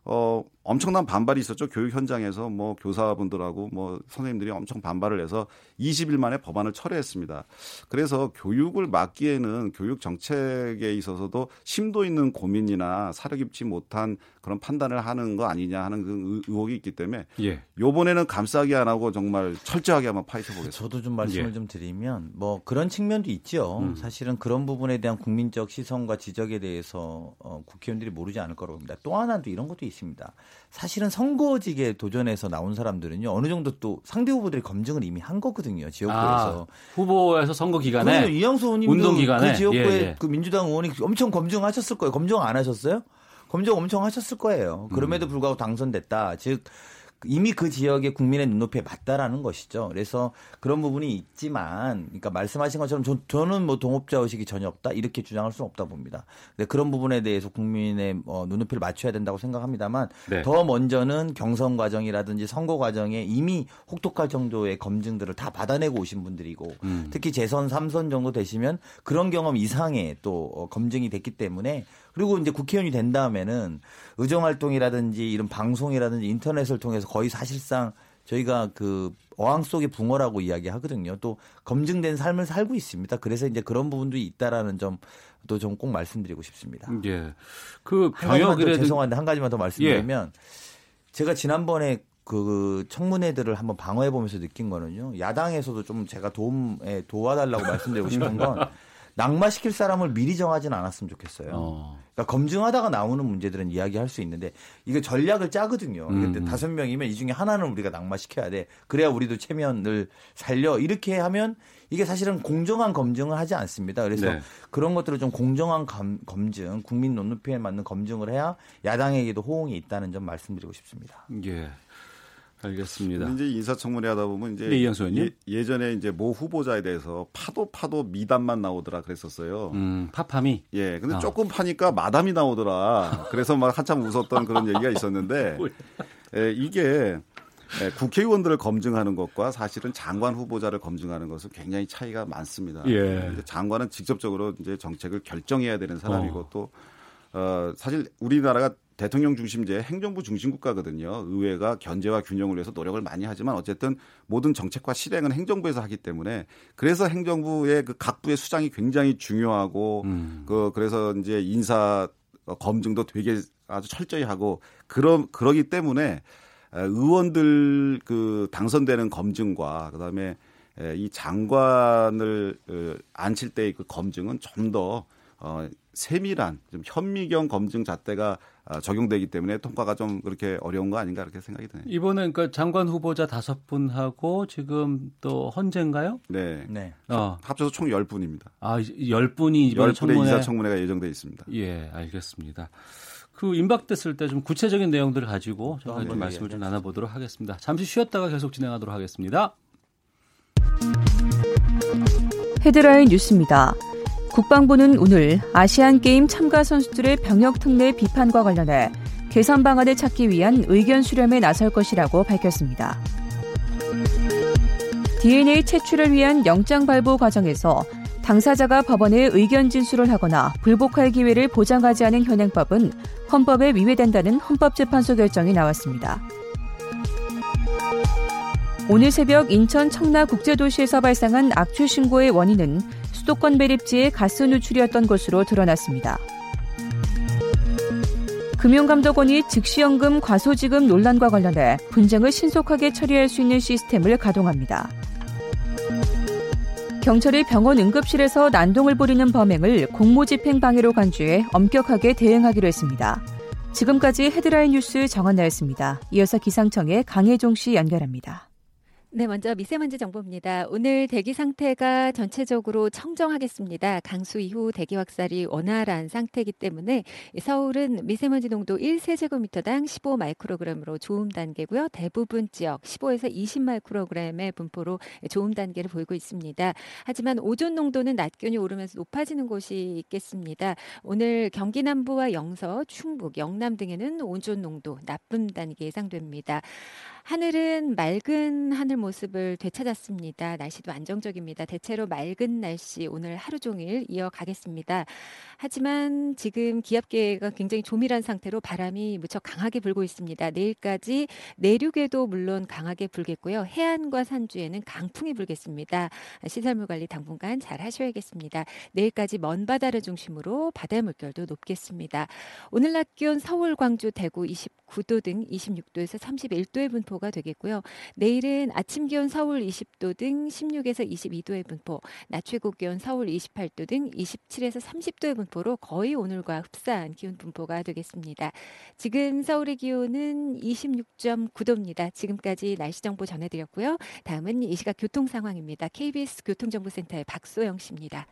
어, 엄청난 반발이 있었죠. 교육 현장에서 뭐 교사분들하고 뭐 선생님들이 엄청 반발을 해서 20일 만에 법안을 철회했습니다. 그래서 교육을 막기에는 교육 정책에 있어서도 심도 있는 고민이나 사려 깊지 못한 그런 판단을 하는 거 아니냐 하는 그 의혹이 있기 때문에 예. 요번에는 감싸기 안 하고 정말 철저하게 한번 파헤쳐 보겠습니다. 저도 좀 말씀을 예. 좀 드리면 뭐 그런 측면도 있죠. 음. 사실은 그런 부분에 대한 국민적 시선과 지적에 대해서 어, 국회의원들이 모르지 않을 거라고 봅니다. 또 하나도 이런 것도 있습니다. 사실은 선거직에 도전해서 나온 사람들은요 어느 정도 또 상대 후보들이 검증을 이미 한 거거든요 지역구에서 아, 후보에서 선거 기간에 이영수 의원님도 운동 기간에 그 지역구에 예, 예. 그 민주당 의원이 엄청 검증하셨을 거예요 검증 안 하셨어요? 검증 엄청 하셨을 거예요. 그럼에도 음. 불구하고 당선됐다. 즉 이미 그 지역의 국민의 눈높이에 맞다라는 것이죠. 그래서 그런 부분이 있지만, 그러니까 말씀하신 것처럼 저, 는뭐 동업자 의식이 전혀 없다 이렇게 주장할 수는 없다 봅니다. 근데 그런 부분에 대해서 국민의 어, 눈높이를 맞춰야 된다고 생각합니다만 네. 더 먼저는 경선 과정이라든지 선거 과정에 이미 혹독할 정도의 검증들을 다 받아내고 오신 분들이고 음. 특히 재선 3선 정도 되시면 그런 경험 이상의 또 어, 검증이 됐기 때문에 그리고 이제 국회의원이 된 다음에는 의정 활동이라든지 이런 방송이라든지 인터넷을 통해서 거의 사실상 저희가 그 어항 속의 붕어라고 이야기하거든요. 또 검증된 삶을 살고 있습니다. 그래서 이제 그런 부분도 있다라는 점 또 좀 꼭 말씀드리고 싶습니다. 예. 그 병역이라도 죄송한데 한 가지만 더 말씀드리면 예. 제가 지난번에 그 청문회들을 한번 방어해 보면서 느낀 거는요. 야당에서도 좀 제가 도움에 도와달라고 말씀드리고 싶은 건 [laughs] 낙마시킬 사람을 미리 정하지는 않았으면 좋겠어요. 어. 그러니까 검증하다가 나오는 문제들은 이야기할 수 있는데 이게 전략을 짜거든요. 근데 음. 다섯 명이면 이 중에 하나는 우리가 낙마시켜야 돼. 그래야 우리도 체면을 살려. 이렇게 하면 이게 사실은 공정한 검증을 하지 않습니다. 그래서 네. 그런 것들을 좀 공정한 검, 검증, 국민 눈높이에 맞는 검증을 해야 야당에게도 호응이 있다는 점 말씀드리고 싶습니다. 예. 알겠습니다. 이제 인사청문회 하다 보면 이제 네, 예, 예전에 이제 모 후보자에 대해서 파도 파도 미담만 나오더라 그랬었어요. 음, 파파미. 예. 근데 어. 조금 파니까 마담이 나오더라. 그래서 막 한참 웃었던 그런 얘기가 있었는데 [laughs] 예, 이게 예, 국회의원들을 검증하는 것과 사실은 장관 후보자를 검증하는 것은 굉장히 차이가 많습니다. 예. 장관은 직접적으로 이제 정책을 결정해야 되는 사람이고 어. 또 어, 사실 우리나라가 대통령 중심제 행정부 중심 국가거든요. 의회가 견제와 균형을 위해서 노력을 많이 하지만 어쨌든 모든 정책과 실행은 행정부에서 하기 때문에 그래서 행정부의 그 각부의 수장이 굉장히 중요하고 음. 그 그래서 이제 인사 검증도 되게 아주 철저히 하고 그러 그러기 때문에 의원들 그 당선되는 검증과 그다음에 이 장관을 어, 앉힐 때의 그 검증은 좀더 어, 세밀한 좀 현미경 검증 잣대가 어, 적용되기 때문에 통과가 좀 그렇게 어려운 거 아닌가 그렇게 생각이 드네요. 이번엔 그 장관 후보자 다섯 분 하고 지금 또 헌재인가요? 네. 네. 어. 합쳐서 총 10분입니다. 아, 10분이 이번 10분의 청문회 이사 청문회가 예정돼 있습니다. 예, 알겠습니다. 그 임박됐을 때 좀 구체적인 내용들을 가지고 저희가 좀 말씀을 좀 나눠보도록 하겠습니다. 잠시 쉬었다가 계속 진행하도록 하겠습니다. 헤드라인 뉴스입니다. 국방부는 오늘 아시안 게임 참가 선수들의 병역 특례 비판과 관련해 개선 방안을 찾기 위한 의견 수렴에 나설 것이라고 밝혔습니다. DNA 채취를 위한 영장 발부 과정에서 당사자가 법원에 의견 진술을 하거나 불복할 기회를 보장하지 않은 현행법은 헌법에 위배된다는 헌법재판소 결정이 나왔습니다. 오늘 새벽 인천 청라 국제도시에서 발생한 악취 신고의 원인은 수도권 매립지의 가스 누출이었던 것으로 드러났습니다. 금융감독원이 즉시연금 과소지급 논란과 관련해 분쟁을 신속하게 처리할 수 있는 시스템을 가동합니다. 경찰이 병원 응급실에서 난동을 부리는 범행을 공모집행 방해로 간주해 엄격하게 대응하기로 했습니다. 지금까지 헤드라인 뉴스 정한나였습니다. 이어서 기상청의 강혜종 씨 연결합니다. 네, 먼저 미세먼지 정보입니다. 오늘 대기 상태가 전체적으로 청정하겠습니다. 강수 이후 대기 확산이 원활한 상태이기 때문에 서울은 미세먼지 농도 1세제곱미터당 15 마이크로그램으로 좋음 단계고요. 대부분 지역 15에서 20 마이크로그램의 분포로 좋음 단계를 보이고 있습니다. 하지만 오존 농도는 낮 기온이 오르면서 높아지는 곳이 있겠습니다. 오늘 경기 남부와 영서, 충북, 영남 등에는 오존 농도 나쁨 단계 예상됩니다. 하늘은 맑은 하늘 모습을 되찾았습니다. 날씨도 안정적입니다. 대체로 맑은 날씨 오늘 하루 종일 이어가겠습니다. 하지만 지금 기압계가 굉장히 조밀한 상태로 바람이 무척 강하게 불고 있습니다. 내일까지 내륙에도 물론 강하게 불겠고요. 해안과 산주에는 강풍이 불겠습니다. 시설물 관리 당분간 잘 하셔야겠습니다. 내일까지 먼 바다를 중심으로 바다 물결도 높겠습니다. 오늘 낮 기온 서울, 광주, 대구 29도 등 26도에서 31도의 분포 분포가 되겠고요. 내일은 아침 기온 서울 20도 등 16에서 22도의 분포, 낮 최고 기온 서울 28도 등 27에서 30도의 분포 로 거의 오늘과 흡사한 기온 분포가 되겠습니다. 지금 서울의 기온은 26.9도입니다. 지금까지 날씨 정보 전해드렸고요. 다음은 이 시각 교통 상황입니다. KBS 교통정보센터의 박소영 씨입니다.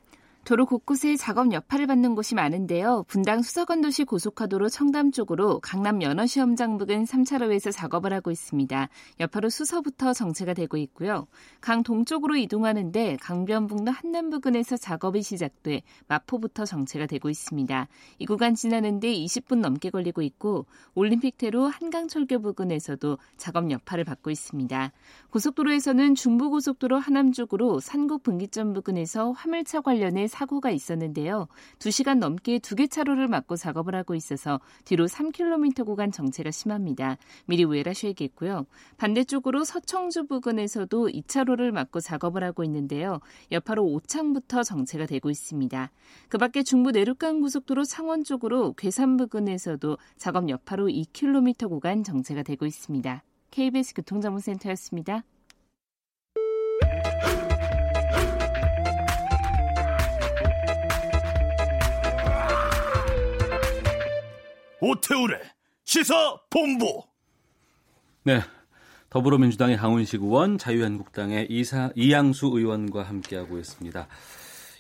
도로 곳곳에 작업 여파를 받는 곳이 많은데요. 분당 수서건도시 고속화도로 청담 쪽으로 강남 연어시험장 부근 3차로에서 작업을 하고 있습니다. 여파로 수서부터 정체가 되고 있고요. 강 동쪽으로 이동하는데 강변북로 한남 부근에서 작업이 시작돼 마포부터 정체가 되고 있습니다. 이 구간 지나는데 20분 넘게 걸리고 있고 올림픽대로 한강철교 부근에서도 작업 여파를 받고 있습니다. 고속도로에서는 중부고속도로 하남 쪽으로 산곡 분기점 부근에서 화물차 관련해 사고가 있었는데요. 2시간 넘게 두 개 차로를 막고 작업을 하고 있어서 뒤로 3km 구간 정체가 심합니다. 미리 우회하셔야겠고요. 반대쪽으로 서청주 부근에서도 2차로를 막고 작업을 하고 있는데요. 여파로 오창부터 정체가 되고 있습니다. 그 밖에 중부 내륙간 고속도로 창원 쪽으로 괴산 부근에서도 작업 여파로 2km 구간 정체가 되고 있습니다. KBS 교통정보센터였습니다. 오태우래 시사 본부. 네. 더불어민주당의 강훈식 의원, 자유한국당의 이사, 이양수 의원과 함께하고 있습니다.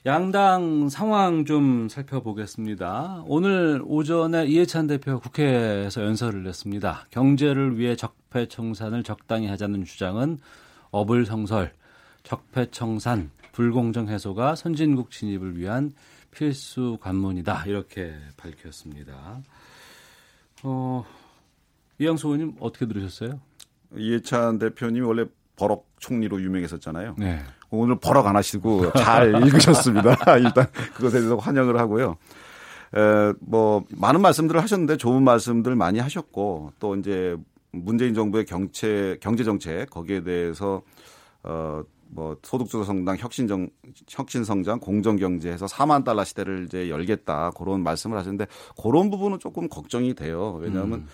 양당 상황 좀 살펴보겠습니다. 오늘 오전에 이해찬 대표 국회에서 연설을 냈습니다. 경제를 위해 적폐청산을 적당히 하자는 주장은 어불성설, 적폐청산, 불공정 해소가 선진국 진입을 위한 필수 관문이다. 이렇게 밝혔습니다. 어, 이양수 의원님 어떻게 들으셨어요? 이해찬 대표님이 원래 버럭 총리로 유명했었잖아요. 네. 오늘 버럭 안 하시고 잘 [laughs] 읽으셨습니다. [laughs] 일단 그것에 대해서 환영을 하고요. 에, 뭐 많은 말씀들을 하셨는데 좋은 말씀들 많이 하셨고 또 이제 문재인 정부의 경제 경제 정책 거기에 대해서 어 뭐 소득주도 성장 혁신정 혁신 성장 공정 경제에서 4만 달러 시대를 이제 열겠다 그런 말씀을 하셨는데 그런 부분은 조금 걱정이 돼요. 왜냐하면 음.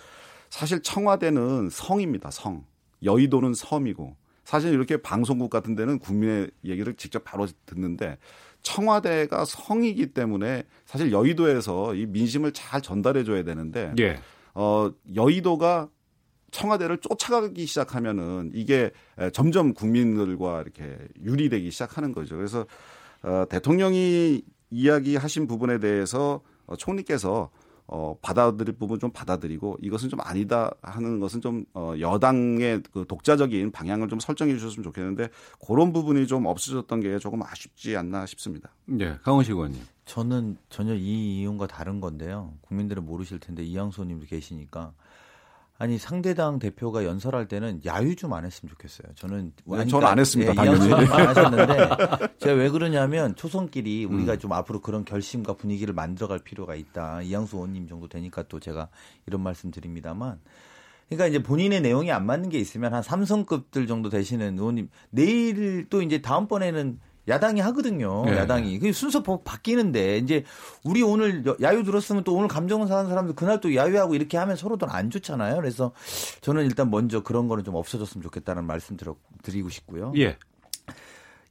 사실 청와대는 성입니다. 성. 여의도는 섬이고 사실 이렇게 방송국 같은 데는 국민의 얘기를 직접 바로 듣는데 청와대가 성이기 때문에 사실 여의도에서 이 민심을 잘 전달해 줘야 되는데 예. 어 여의도가 청와대를 쫓아가기 시작하면은 이게 점점 국민들과 이렇게 유리되기 시작하는 거죠. 그래서 어 대통령이 이야기하신 부분에 대해서 어 총리께서 어, 받아들일 부분 좀 받아들이고 이것은 좀 아니다 하는 것은 좀 어, 여당의 그 독자적인 방향을 좀 설정해 주셨으면 좋겠는데 그런 부분이 좀 없어졌던 게 조금 아쉽지 않나 싶습니다. 네, 강원식 의원님. 저는 전혀 이 이용과 다른 건데요. 국민들은 모르실 텐데 이양수 님도 계시니까 아니 상대당 대표가 연설할 때는 야유 좀 안 했으면 좋겠어요. 저는 네, 저는 안 했습니다. 예, 당연히 안 [laughs] 하셨는데 제가 왜 그러냐면 초선끼리 우리가 음. 좀 앞으로 그런 결심과 분위기를 만들어갈 필요가 있다. 이양수 의원님 정도 되니까 또 제가 이런 말씀 드립니다만. 그러니까 이제 본인의 내용이 안 맞는 게 있으면 한 삼성급들 정도 되시는 의원님 내일 또 이제 다음번에는 야당이 하거든요. 네. 야당이. 그 순서 바뀌는데 이제 우리 오늘 야유 들었으면 또 오늘 감정 상하는 사람들 그날 또 야유하고 이렇게 하면 서로도 안 좋잖아요. 그래서 저는 일단 먼저 그런 거는 좀 없어졌으면 좋겠다는 말씀 드리고 싶고요. 예.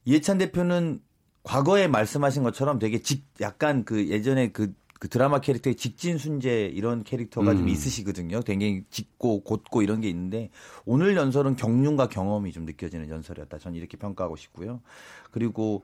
이해찬 대표는 과거에 말씀하신 것처럼 되게 직 약간 그 예전에 그 그 드라마 캐릭터의 직진 순재 이런 캐릭터가 음. 좀 있으시거든요. 굉장히 짙고 곧고 이런 게 있는데 오늘 연설은 경륜과 경험이 좀 느껴지는 연설이었다. 저는 이렇게 평가하고 싶고요. 그리고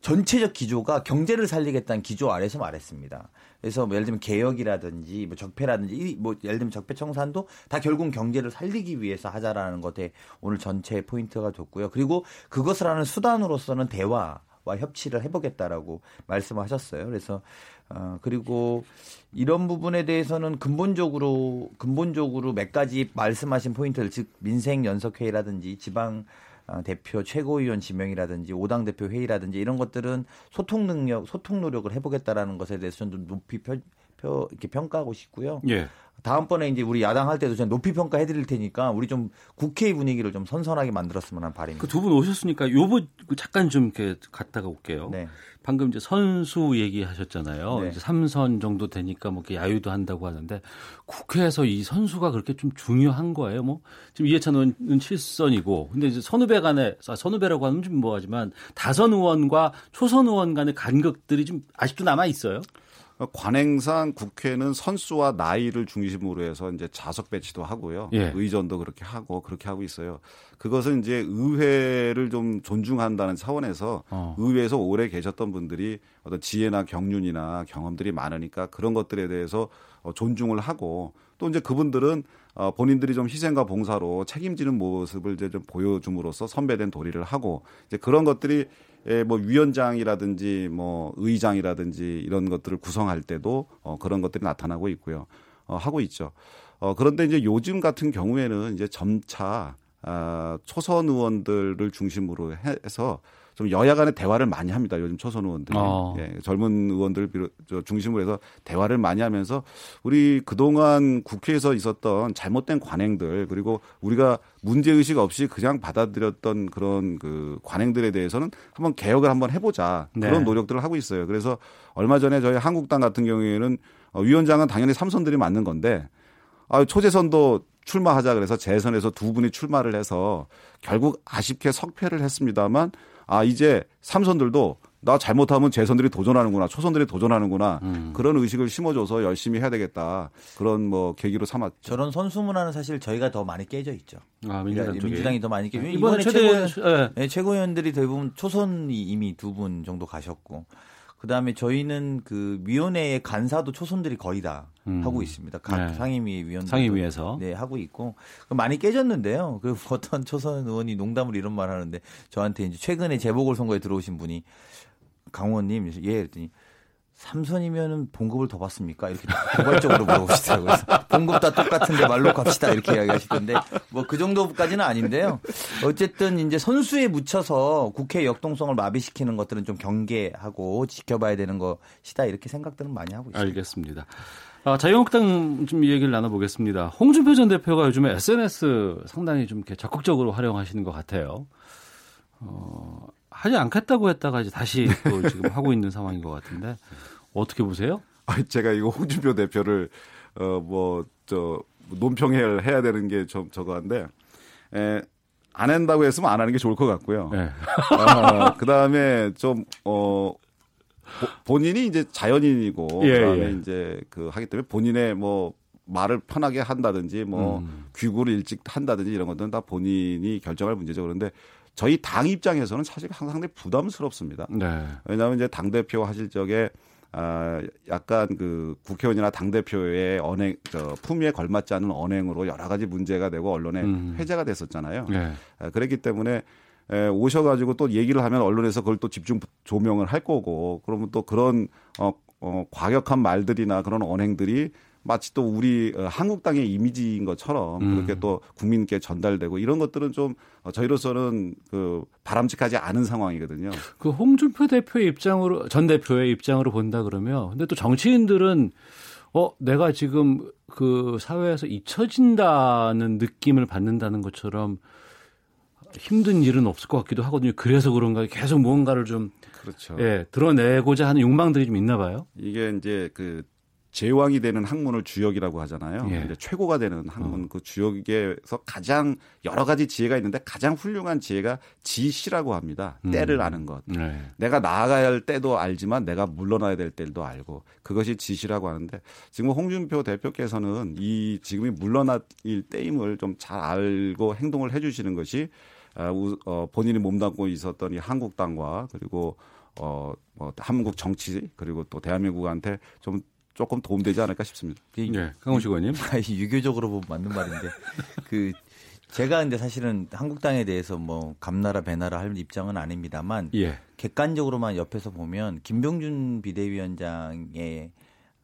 전체적 기조가 경제를 살리겠다는 기조 아래서 말했습니다. 그래서 뭐 예를 들면 개혁이라든지 뭐 적폐라든지 뭐 예를 들면 적폐 청산도 다 결국 경제를 살리기 위해서 하자라는 것에 오늘 전체 포인트가 뒀고요. 그리고 그것을 하는 수단으로서는 대화 와 협치를 해보겠다라고 말씀하셨어요. 그래서 어, 그리고 이런 부분에 대해서는 근본적으로 근본적으로 몇 가지 말씀하신 포인트를 즉 민생 연석회의라든지 지방 어, 대표 최고위원 지명이라든지 오당 대표 회의라든지 이런 것들은 소통 능력, 소통 노력을 해보겠다라는 것에 대해서 좀 높이 펴, 펴 이렇게 평가하고 싶고요. 예. 다음번에 이제 우리 야당 할 때도 좀 높이 평가해 드릴 테니까 우리 좀 국회 분위기를 좀 선선하게 만들었으면 하는 바입니다. 그 두 분 오셨으니까 요번 잠깐 좀 이렇게 갔다가 올게요. 네. 방금 이제 선수 얘기하셨잖아요. 네. 이제 3선 정도 되니까 뭐 이렇게 야유도 한다고 하는데 국회에서 이 선수가 그렇게 좀 중요한 거예요. 뭐 지금 이해찬 의원은 7선이고 근데 이제 선후배 간에 아, 선후배라고 하면 좀 뭐하지만 다선 의원과 초선 의원 간의 간극들이 좀 아직도 남아 있어요. 관행상 국회는 선수와 나이를 중심으로 해서 이제 자석 배치도 하고요. 예. 의전도 그렇게 하고 그렇게 하고 있어요. 그것은 이제 의회를 좀 존중한다는 차원에서 어. 의회에서 오래 계셨던 분들이 어떤 지혜나 경륜이나 경험들이 많으니까 그런 것들에 대해서 어, 존중을 하고 또 이제 그분들은 어, 본인들이 좀 희생과 봉사로 책임지는 모습을 이제 좀 보여줌으로써 선배된 도리를 하고 이제 그런 것들이 예, 뭐 위원장이라든지 뭐 의장이라든지 이런 것들을 구성할 때도 어, 그런 것들이 나타나고 있고요. 어, 하고 있죠. 어, 그런데 이제 요즘 같은 경우에는 이제 점차 아, 초선 의원들을 중심으로 해서 좀 여야 간의 대화를 많이 합니다. 요즘 초선 의원들이. 어. 예, 젊은 의원들 비롯, 저 중심으로 해서 대화를 많이 하면서 우리 그동안 국회에서 있었던 잘못된 관행들 그리고 우리가 문제 의식 없이 그냥 받아들였던 그런 그 관행들에 대해서는 한번 개혁을 한번 해보자. 네. 그런 노력들을 하고 있어요. 그래서 얼마 전에 저희 한국당 같은 경우에는 어, 위원장은 당연히 삼선들이 맞는 건데 아, 초재선도 출마하자 그래서 재선에서 두 분이 출마를 해서 결국 아쉽게 석패를 했습니다만 아 이제 삼선들도 나 잘못하면 재선들이 도전하는구나 초선들이 도전하는구나 음. 그런 의식을 심어줘서 열심히 해야 되겠다 그런 뭐 계기로 삼았죠. 저런 선수 문화는 사실 저희가 더 많이 깨져 있죠. 아 민주당 쪽에 민주당이 더 많이 깨져. 이번에, 이번에 최고 예. 네, 최고위원들이 대부분 초선이 이미 두 분 정도 가셨고 그다음에 저희는 그 위원회의 간사도 초선들이 거의 다 음. 하고 있습니다. 각 네. 상임위 위원 상임위에서 네 하고 있고 많이 깨졌는데요. 그 [laughs] 어떤 초선 의원이 농담을 이런 말 하는데 저한테 이제 최근에 재보궐 선거에 들어오신 분이 강원님 예 그랬더니 삼선이면은 봉급을 더 받습니까? 이렇게 도발적으로 물어보시더라고요. 봉급 다 똑같은데 말로 갑시다 이렇게 이야기하시던데 뭐 그 정도까지는 아닌데요. 어쨌든 이제 선수에 묻혀서 국회 역동성을 마비시키는 것들은 좀 경계하고 지켜봐야 되는 것이다 이렇게 생각들은 많이 하고 있습니다. 알겠습니다. 아, 자유한국당 좀 얘기를 나눠보겠습니다. 홍준표 전 대표가 요즘에 SNS 상당히 좀 이렇게 적극적으로 활용하시는 것 같아요. 어, 하지 않겠다고 했다가 이제 다시 또 지금 하고 있는 상황인 것 같은데 어떻게 보세요? 아, 제가 이거 홍준표 대표를 어 뭐 저 논평을 해야 되는 게 좀 저거 한데 에, 안 한다고 했으면 안 하는 게 좋을 것 같고요. 네. 어, 그 다음에 좀 어. 본인이 이제 자연인이고 예, 그다음에 예. 이제 그 하기 때문에 본인의 뭐 말을 편하게 한다든지 뭐 음. 귀구를 일찍 한다든지 이런 것들은 다 본인이 결정할 문제죠. 그런데 저희 당 입장에서는 사실 항상 상당히 부담스럽습니다. 네. 왜냐하면 이제 당 대표 하실 적에 아, 약간 그 국회의원이나 당대표의 언행, 저, 품위에 걸맞지 않은 언행으로 여러 가지 문제가 되고 언론에 음. 회자가 됐었잖아요. 네. 아, 그랬기 때문에 에, 오셔가지고 또 얘기를 하면 언론에서 그걸 또 집중 조명을 할 거고 그러면 또 그런 어, 어, 과격한 말들이나 그런 언행들이 마치 또 우리 어, 한국당의 이미지인 것처럼 음. 그렇게 또 국민께 전달되고 이런 것들은 좀 어, 저희로서는 그 바람직하지 않은 상황이거든요. 그 홍준표 대표의 입장으로 전 대표의 입장으로 본다 그러면 근데 또 정치인들은 어 내가 지금 그 사회에서 잊혀진다는 느낌을 받는다는 것처럼 힘든 일은 없을 것 같기도 하거든요. 그래서 그런가 계속 무언가를 좀 그렇죠. 예, 드러내고자 하는 욕망들이 좀 있나 봐요. 이게 이제 그 제왕이 되는 학문을 주역이라고 하잖아요. 예. 이제 최고가 되는 학문 어. 그 주역에서 가장 여러 가지 지혜가 있는데 가장 훌륭한 지혜가 지시라고 합니다. 음. 때를 아는 것. 네. 내가 나아가야 할 때도 알지만 내가 물러나야 될 때도 알고 그것이 지시라고 하는데 지금 홍준표 대표께서는 이 지금이 물러날 때임을 좀 잘 알고 행동을 해주시는 것이 어, 본인이 몸담고 있었던 이 한국당과 그리고 어, 뭐 한국 정치 그리고 또 대한민국한테 좀 조금 도움되지 않을까 싶습니다. 네, 강호식 의원님. 유교적으로 보면 맞는 말인데 [laughs] 그 제가 근데 사실은 한국당에 대해서 뭐 감나라 배나라 할 입장은 아닙니다만 예. 객관적으로만 옆에서 보면 김병준 비대위원장의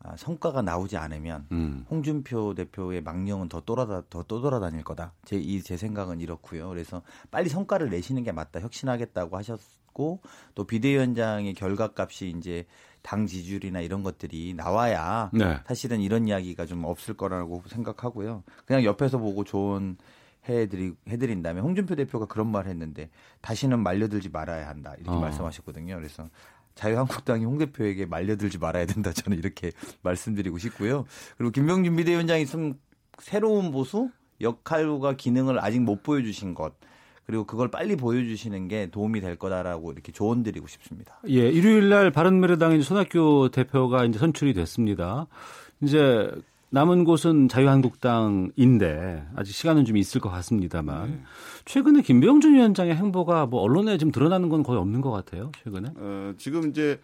아, 성과가 나오지 않으면 음. 홍준표 대표의 망령은 더 돌아다 더 떠돌아다닐 거다. 제 이 제 생각은 이렇고요. 그래서 빨리 성과를 내시는 게 맞다. 혁신하겠다고 하셨고 또 비대위원장의 결과값이 이제 당 지지율이나 이런 것들이 나와야 네. 사실은 이런 이야기가 좀 없을 거라고 생각하고요. 그냥 옆에서 보고 좋은 해드리 해드린다면 홍준표 대표가 그런 말 했는데 다시는 말려들지 말아야 한다 이렇게 어. 말씀하셨거든요. 그래서 자유한국당이 홍 대표에게 말려들지 말아야 된다 저는 이렇게 [laughs] 말씀드리고 싶고요. 그리고 김병준 비대위원장이 좀 새로운 보수 역할과 기능을 아직 못 보여주신 것 그리고 그걸 빨리 보여주시는 게 도움이 될 거다라고 이렇게 조언드리고 싶습니다. 예, 일요일 날 바른미래당의 손학규 대표가 이제 선출이 됐습니다. 이제 남은 곳은 자유한국당인데 아직 시간은 좀 있을 것 같습니다만 네. 최근에 김병준 위원장의 행보가 뭐 언론에 좀 드러나는 건 거의 없는 것 같아요. 최근에. 어, 지금 이제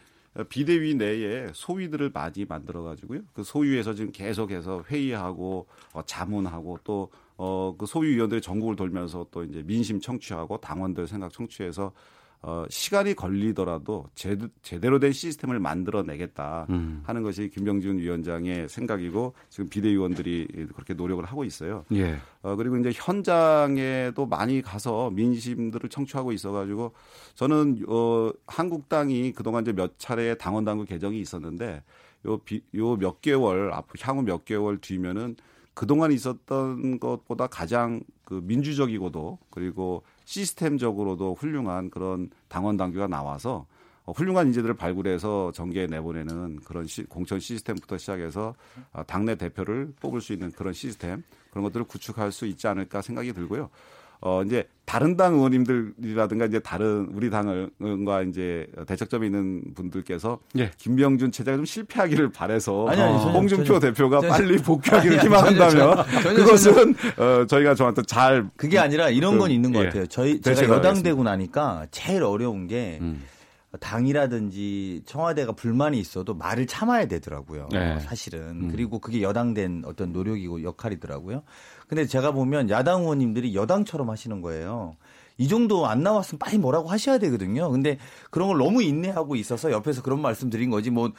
비대위 내에 소위들을 많이 만들어 가지고요. 그 소위에서 지금 계속해서 회의하고 어, 자문하고 또 어, 그 소위위원들이 전국을 돌면서 또 이제 민심 청취하고 당원들 생각 청취해서 어, 시간이 걸리더라도 제, 제대로 된 시스템을 만들어내겠다 음. 하는 것이 김병준 위원장의 생각이고 지금 비대위원들이 그렇게 노력을 하고 있어요. 예. 어, 그리고 이제 현장에도 많이 가서 민심들을 청취하고 있어가지고 저는 어, 한국당이 그동안 이제 몇 차례 당원 당규 개정이 있었는데 요요몇 개월 앞으로 향후 몇 개월 뒤면은 그동안 있었던 것보다 가장 그 민주적이고도 그리고 시스템적으로도 훌륭한 그런 당원 당규가 나와서 어, 훌륭한 인재들을 발굴해서 정계에 내보내는 그런 시, 공천 시스템부터 시작해서 어, 당내 대표를 뽑을 수 있는 그런 시스템 그런 것들을 구축할 수 있지 않을까 생각이 들고요. 어 이제 다른 당 의원님들이라든가 이제 다른 우리 당과 이제 대척점에 있는 분들께서 예. 김병준 체제가 좀 실패하기를 바래서 아니, 아니, 전혀, 홍준표 전혀, 대표가 전혀, 빨리 복귀하기를 아니, 희망한다면 그것은 어 저희가 저한테 잘 그게 아니라 이런 그, 건 있는 것 예. 같아요. 저희 제가 여당 되고 나니까 제일 어려운 게 음. 당이라든지 청와대가 불만이 있어도 말을 참아야 되더라고요. 네. 사실은. 음. 그리고 그게 여당된 어떤 노력이고 역할이더라고요. 근데 제가 보면 야당 의원님들이 여당처럼 하시는 거예요. 이 정도 안 나왔으면 빨리 뭐라고 하셔야 되거든요. 근데 그런 걸 너무 인내하고 있어서 옆에서 그런 말씀 드린 거지 뭐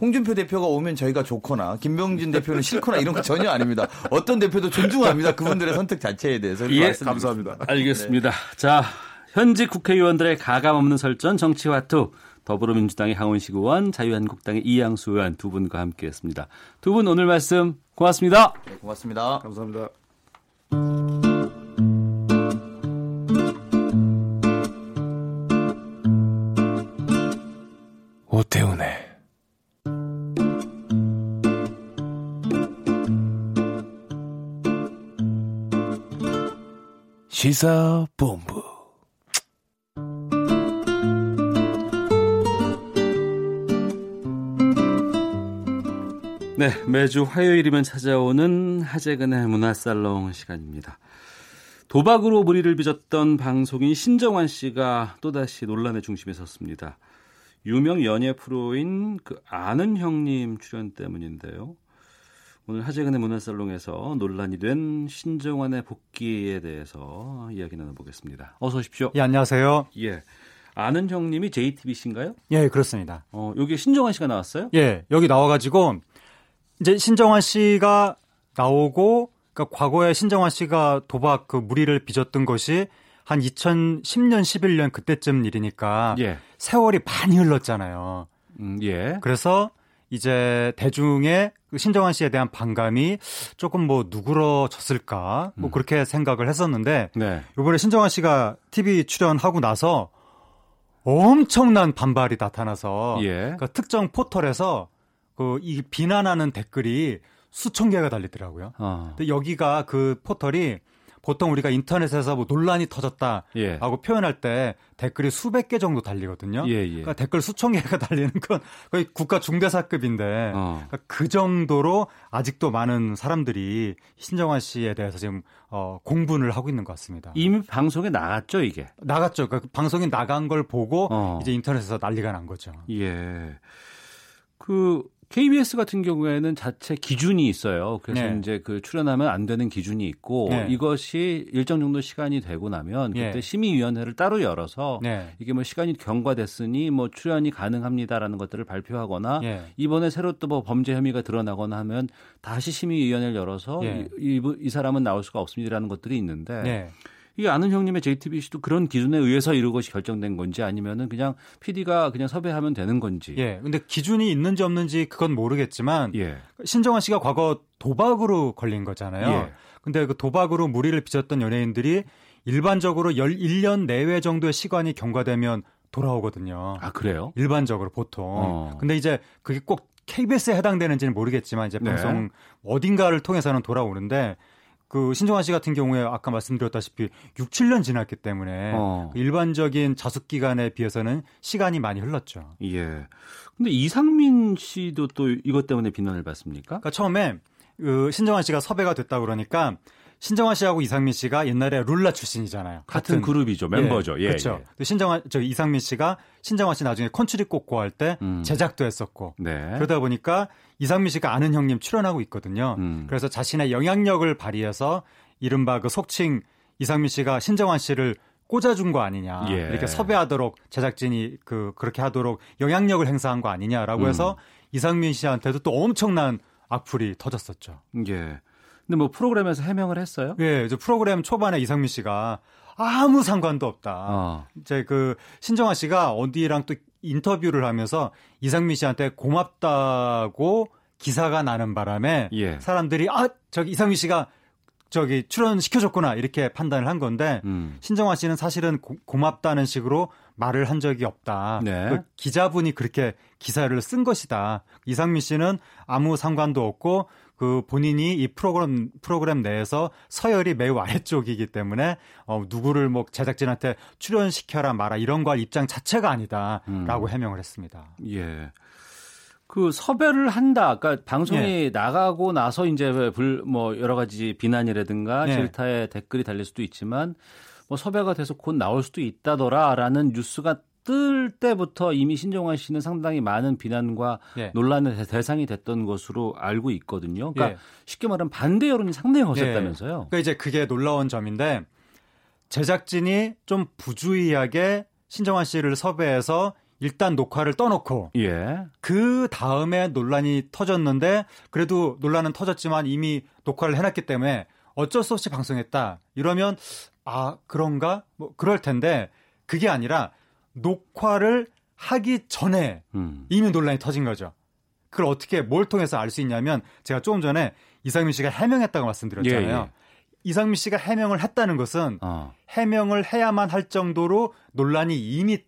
홍준표 대표가 오면 저희가 좋거나 김병진 대표는 싫거나 이런 거 전혀 아닙니다. 어떤 대표도 존중합니다. 그분들의 선택 자체에 대해서. 예, 감사합니다. 알겠습니다. 네. 자, 현직 국회의원들의 가감 없는 설전 정치화투 더불어민주당의 강원식 의원, 자유한국당의 이양수 의원 두 분과 함께했습니다. 두 분 오늘 말씀 고맙습니다. 네, 고맙습니다. 감사합니다. 오태훈의 시사본부 네, 매주 화요일이면 찾아오는 하재근의 문화살롱 시간입니다. 도박으로 무리를 빚었던 방송인 신정환 씨가 또다시 논란의 중심에 섰습니다. 유명 연예 프로인 그 아는 형님 출연 때문인데요. 오늘 하재근의 문화살롱에서 논란이 된 신정환의 복귀에 대해서 이야기 나눠보겠습니다. 어서 오십시오. 예, 안녕하세요. 예. 아는 형님이 JTBC인가요? 예, 그렇습니다. 어, 여기 신정환 씨가 나왔어요? 예, 여기 나와가지고 이제 신정환 씨가 나오고 그러니까 과거에 신정환 씨가 도박 그 무리를 빚었던 것이 한 2010년 11년 그때쯤 일이니까 예. 세월이 많이 흘렀잖아요. 음, 예. 그래서 이제 대중의 그 신정환 씨에 대한 반감이 조금 뭐 누그러졌을까 뭐 음. 그렇게 생각을 했었는데 네. 이번에 신정환 씨가 TV 출연하고 나서 엄청난 반발이 나타나서 예. 그러니까 특정 포털에서 그 이 비난하는 댓글이 수천 개가 달리더라고요. 어. 근데 여기가 그 포털이 보통 우리가 인터넷에서 뭐 논란이 터졌다라고 예. 표현할 때 댓글이 수백 개 정도 달리거든요. 예, 예. 그러니까 댓글 수천 개가 [laughs] 달리는 건 거의 국가 중대사급인데 어. 그러니까 그 정도로 아직도 많은 사람들이 신정환 씨에 대해서 지금 어, 공분을 하고 있는 것 같습니다. 이미 방송에 나갔죠, 이게? 나갔죠. 그러니까 방송에 나간 걸 보고 어. 이제 인터넷에서 난리가 난 거죠. 예. 그 KBS 같은 경우에는 자체 기준이 있어요. 그래서 네. 이제 그 출연하면 안 되는 기준이 있고 네. 이것이 일정 정도 시간이 되고 나면 그때 네. 심의위원회를 따로 열어서 네. 이게 뭐 시간이 경과됐으니 뭐 출연이 가능합니다라는 것들을 발표하거나 네. 이번에 새로 또 뭐 범죄 혐의가 드러나거나 하면 다시 심의위원회를 열어서 네. 이, 이, 이, 사람은 나올 수가 없습니다라는 것들이 있는데 이게 아는 형님의 JTBC도 그런 기준에 의해서 이런 것이 결정된 건지 아니면은 그냥 PD가 그냥 섭외하면 되는 건지. 예. 근데 기준이 있는지 없는지 그건 모르겠지만 예. 신정환 씨가 과거 도박으로 걸린 거잖아요. 예. 근데 그 도박으로 무리를 빚었던 연예인들이 일반적으로 11년 내외 정도의 시간이 경과되면 돌아오거든요. 아, 그래요? 일반적으로 보통. 어. 근데 이제 그게 꼭 KBS에 해당되는지는 모르겠지만 이제 네. 방송 어딘가를 통해서는 돌아오는데 그 신정환 씨 같은 경우에 아까 말씀드렸다시피 6, 7년 지났기 때문에 어. 그 일반적인 자숙 기간에 비해서는 시간이 많이 흘렀죠. 예. 근데 이상민 씨도 또 이것 때문에 비난을 받습니까? 그러니까 처음에 그 신정환 씨가 섭외가 됐다 그러니까 신정환 씨하고 이상민 씨가 옛날에 룰라 출신이잖아요. 같은, 같은 그룹이죠. 멤버죠. 예, 그렇죠. 예. 신정환 저 이상민 씨가 신정환 씨 나중에 컨츄리 꼬꼬 할때 음. 제작도 했었고 네. 그러다 보니까 이상민 씨가 아는 형님 출연하고 있거든요. 음. 그래서 자신의 영향력을 발휘해서 이른바 그 속칭 이상민 씨가 신정환 씨를 꽂아준 거 아니냐 예. 이렇게 섭외하도록 제작진이 그 그렇게 하도록 영향력을 행사한 거 아니냐라고 음. 해서 이상민 씨한테도 또 엄청난 악플이 터졌었죠. 예. 근데 뭐 프로그램에서 해명을 했어요? 예, 이제 프로그램 초반에 이상민 씨가 아무 상관도 없다. 어. 이제 그 신정아 씨가 어디랑 또 인터뷰를 하면서 이상민 씨한테 고맙다고 기사가 나는 바람에 예. 사람들이 아 저기 이상민 씨가 저기 출연 시켜줬구나 이렇게 판단을 한 건데 음. 신정아 씨는 사실은 고, 맙다는 식으로 말을 한 적이 없다. 네. 그 기자분이 그렇게 기사를 쓴 것이다. 이상민 씨는 아무 상관도 없고 그 본인이 이 프로그램 프로그램 내에서 서열이 매우 아래쪽이기 때문에 어 누구를 뭐 제작진한테 출연시켜라 마라 이런 거 입장 자체가 아니다라고 음. 해명을 했습니다. 예. 그 섭외를 한다. 그러니까 방송이 예. 나가고 나서 이제 불뭐 여러 가지 비난이라든가 예. 질타의 댓글이 달릴 수도 있지만 뭐 섭외가 돼서 곧 나올 수도 있다더라라는 뉴스가 뜰 때부터 이미 신정환 씨는 상당히 많은 비난과 예. 논란의 대상이 됐던 것으로 알고 있거든요. 그러니까 예. 쉽게 말하면 반대 여론이 상당히 거셌다면서요. 예. 그러니까 이제 그게 놀라운 점인데 제작진이 좀 부주의하게 신정환 씨를 섭외해서 일단 녹화를 떠놓고 예. 그 다음에 논란이 터졌는데 그래도 논란은 터졌지만 이미 녹화를 해놨기 때문에 어쩔 수 없이 방송했다 이러면 아 그런가 뭐 그럴 텐데 그게 아니라 녹화를 하기 전에 음. 이미 논란이 터진 거죠. 그걸 어떻게 뭘 통해서 알 수 있냐면 제가 조금 전에 이상민 씨가 해명했다고 말씀드렸잖아요. 예, 예. 이상민 씨가 해명을 했다는 것은 어. 해명을 해야만 할 정도로 논란이 이미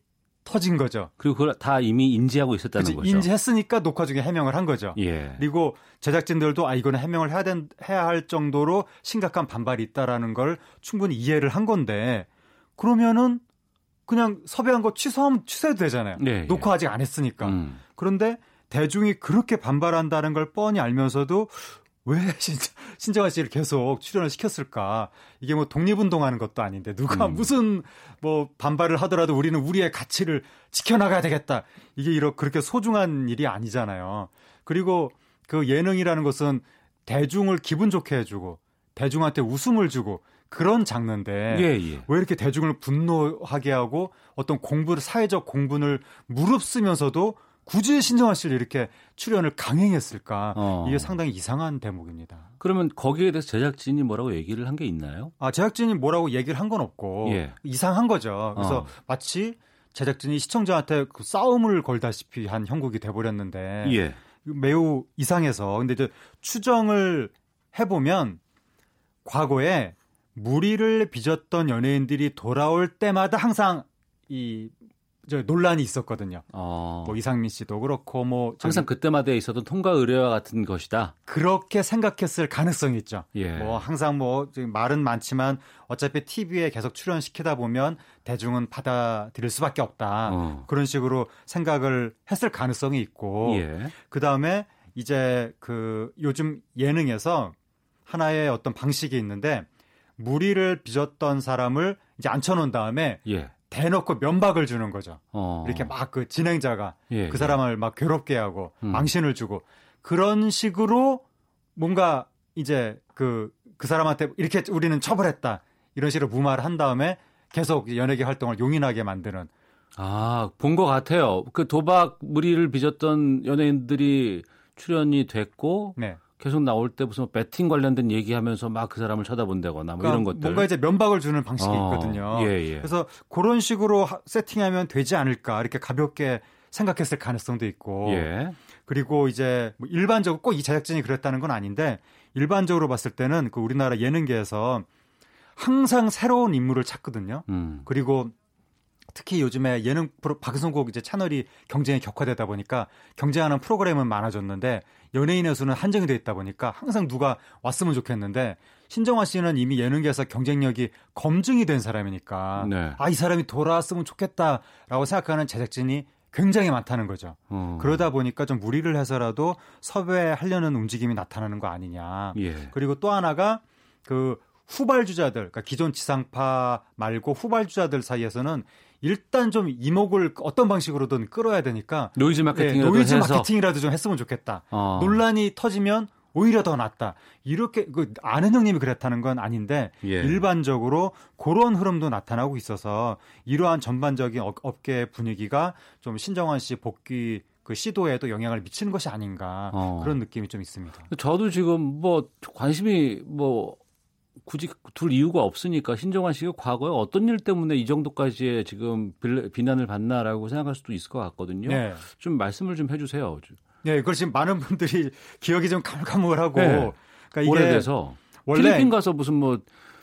터진 거죠. 그리고 그걸 다 이미 인지하고 있었다는 그치, 거죠. 인지했으니까 녹화 중에 해명을 한 거죠. 예. 그리고 제작진들도 아 이거는 해명을 해야 된 해야 할 정도로 심각한 반발이 있다라는 걸 충분히 이해를 한 건데 그러면은 그냥 섭외한 거 취소하면 취소해도 되잖아요. 네, 예. 녹화 아직 안 했으니까. 음. 그런데 대중이 그렇게 반발한다는 걸 뻔히 알면서도 왜 [laughs] 신정, 신정아 씨를 계속 출연을 시켰을까? 이게 뭐 독립운동하는 것도 아닌데 누가 음. 무슨 뭐 반발을 하더라도 우리는 우리의 가치를 지켜나가야 되겠다. 이게 이렇게 그렇게 소중한 일이 아니잖아요. 그리고 그 예능이라는 것은 대중을 기분 좋게 해주고 대중한테 웃음을 주고 그런 장르인데 예, 예. 왜 이렇게 대중을 분노하게 하고 어떤 공부를 사회적 공분을 무릅쓰면서도 굳이 신정아 씨를 이렇게 출연을 강행했을까? 어. 이게 상당히 이상한 대목입니다. 그러면 거기에 대해서 제작진이 뭐라고 얘기를 한 게 있나요? 아, 제작진이 뭐라고 얘기를 한 건 없고 예. 이상한 거죠. 그래서 어. 마치 제작진이 시청자한테 그 싸움을 걸다시피 한 형국이 돼버렸는데 예. 매우 이상해서 근데 이제 추정을 해보면 과거에 무리를 빚었던 연예인들이 돌아올 때마다 항상 이 저 논란이 있었거든요. 어. 뭐 이상민 씨도 그렇고 뭐 항상 그때마다 있었던 통과 의뢰와 같은 것이다. 그렇게 생각했을 가능성이 있죠. 예. 뭐 항상 뭐 말은 많지만 어차피 TV에 계속 출연시키다 보면 대중은 받아들일 수밖에 없다. 어. 그런 식으로 생각을 했을 가능성이 있고 예. 그 다음에 이제 그 요즘 예능에서 하나의 어떤 방식이 있는데 무리를 빚었던 사람을 이제 앉혀놓은 다음에 예. 대놓고 면박을 주는 거죠. 어. 이렇게 막 그 진행자가 예, 그 사람을 예. 막 괴롭게 하고 음. 망신을 주고 그런 식으로 뭔가 이제 그, 그 사람한테 이렇게 우리는 처벌했다. 이런 식으로 무마를 한 다음에 계속 연예계 활동을 용인하게 만드는. 아, 본 것 같아요. 그 도박 무리를 빚었던 연예인들이 출연이 됐고. 네. 계속 나올 때 무슨 배팅 관련된 얘기하면서 막 그 사람을 쳐다본다거나 뭐 그러니까 이런 것들 뭔가 이제 면박을 주는 방식이 어, 있거든요. 예, 예. 그래서 그런 식으로 세팅하면 되지 않을까 이렇게 가볍게 생각했을 가능성도 있고 예. 그리고 이제 뭐 일반적으로 꼭 이 제작진이 그랬다는 건 아닌데 일반적으로 봤을 때는 그 우리나라 예능계에서 항상 새로운 인물을 찾거든요. 음. 그리고 특히 요즘에 예능 프로 박성국 이제 채널이 경쟁이 격화되다 보니까 경쟁하는 프로그램은 많아졌는데 연예인의 수는 한정이 돼 있다 보니까 항상 누가 왔으면 좋겠는데 신정화 씨는 이미 예능계에서 경쟁력이 검증이 된 사람이니까 네. 아이 사람이 돌아왔으면 좋겠다라고 생각하는 제작진이 굉장히 많다는 거죠. 어. 그러다 보니까 좀 무리를 해서라도 섭외하려는 움직임이 나타나는 거 아니냐. 예. 그리고 또 하나가 그 후발주자들, 그러니까 기존 지상파 말고 후발주자들 사이에서는 일단 좀 이목을 어떤 방식으로든 끌어야 되니까 노이즈 마케팅 네, 노이즈 마케팅이라도 좀 했으면 좋겠다. 어. 논란이 터지면 오히려 더 낫다. 이렇게 그 아는 형님이 그랬다는 건 아닌데 예. 일반적으로 그런 흐름도 나타나고 있어서 이러한 전반적인 업계 분위기가 좀 신정환 씨 복귀 그 시도에도 영향을 미치는 것이 아닌가 어. 그런 느낌이 좀 있습니다. 저도 지금 뭐 관심이 뭐 굳이 둘 이유가 없으니까 신정환 씨가 과거에 어떤 일 때문에 이 정도까지의 지금 비난을 받나라고 생각할 수도 있을 것 같거든요. 네. 좀 말씀을 좀 해주세요. 네, 그걸 지금 많은 분들이 [laughs] 기억이 좀 가물가물하고 네. 그러니까 오래돼서 원래 필리핀 가서 무슨 뭐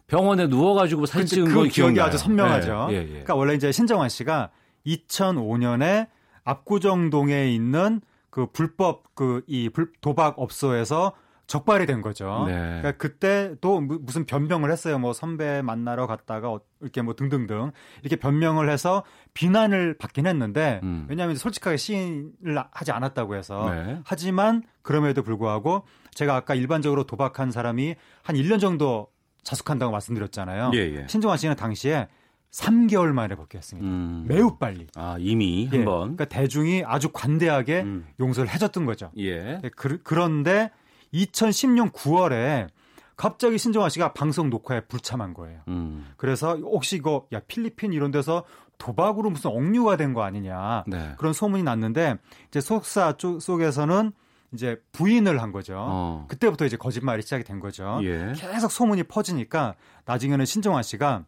병원에 누워가지고 사진 찍은 그 기억이 아주 선명하죠. 네. 예, 예. 그러니까 원래 이제 신정환 씨가 2005년에 압구정동에 있는 그 불법 그 이 도박 업소에서 적발이 된 거죠. 네. 그러니까 그때 또 무슨 변명을 했어요. 뭐 선배 만나러 갔다가 어, 이렇게 뭐 등등등 이렇게 변명을 해서 비난을 받긴 했는데 음. 왜냐하면 솔직하게 시인을 하지 않았다고 해서 네. 하지만 그럼에도 불구하고 제가 아까 일반적으로 도박한 사람이 한 1년 정도 자숙한다고 말씀드렸잖아요. 예, 예. 신종환 씨는 당시에 3개월 만에 복귀했습니다. 음. 매우 빨리. 아, 이미 예. 한번. 그러니까 대중이 아주 관대하게 음. 용서를 해줬던 거죠. 예. 예 그, 그런데 2010년 9월에 갑자기 신정아 씨가 방송 녹화에 불참한 거예요. 음. 그래서 혹시 이거 야 필리핀 이런 데서 도박으로 무슨 억류가 된 거 아니냐 네. 그런 소문이 났는데 이제 속사 쪽 속에서는 이제 부인을 한 거죠. 어. 그때부터 이제 거짓말이 시작이 된 거죠. 예. 계속 소문이 퍼지니까 나중에는 신정아 씨가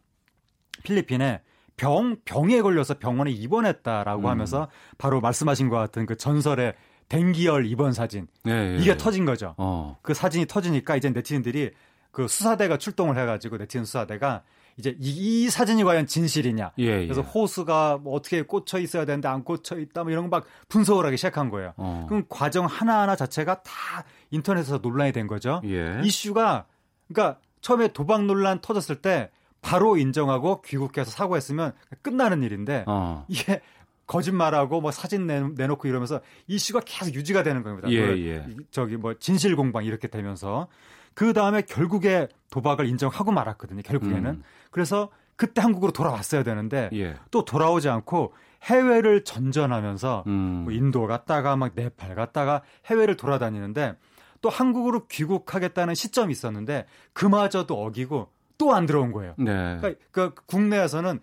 필리핀에 병 병에 걸려서 병원에 입원했다라고 음. 하면서 바로 말씀하신 것 같은 그 전설의 댕기열 입원 사진 예, 예, 이게 예. 터진 거죠. 어. 그 사진이 터지니까 이제 네티즌들이 그 수사대가 출동을 해가지고 네티즌 수사대가 이제 이, 이 사진이 과연 진실이냐. 예, 예. 그래서 호수가 뭐 어떻게 꽂혀 있어야 되는데 안 꽂혀 있다 뭐 이런 거 막 분석을 하기 시작한 거예요. 어. 그럼 과정 하나 하나 자체가 다 인터넷에서 논란이 된 거죠. 예. 이슈가 그러니까 처음에 도박 논란 터졌을 때 바로 인정하고 귀국해서 사과했으면 끝나는 일인데 어. 이게 거짓말하고 뭐 사진 내놓고 이러면서 이슈가 계속 유지가 되는 겁니다. 예, 예. 저기 뭐 진실 공방 이렇게 되면서 그 다음에 결국에 도박을 인정하고 말았거든요. 결국에는 음. 그래서 그때 한국으로 돌아왔어야 되는데 예. 또 돌아오지 않고 해외를 전전하면서 음. 뭐 인도 갔다가 막 네팔 갔다가 해외를 돌아다니는데 또 한국으로 귀국하겠다는 시점이 있었는데 그마저도 어기고 또 안 들어온 거예요. 네. 그러니까 그 국내에서는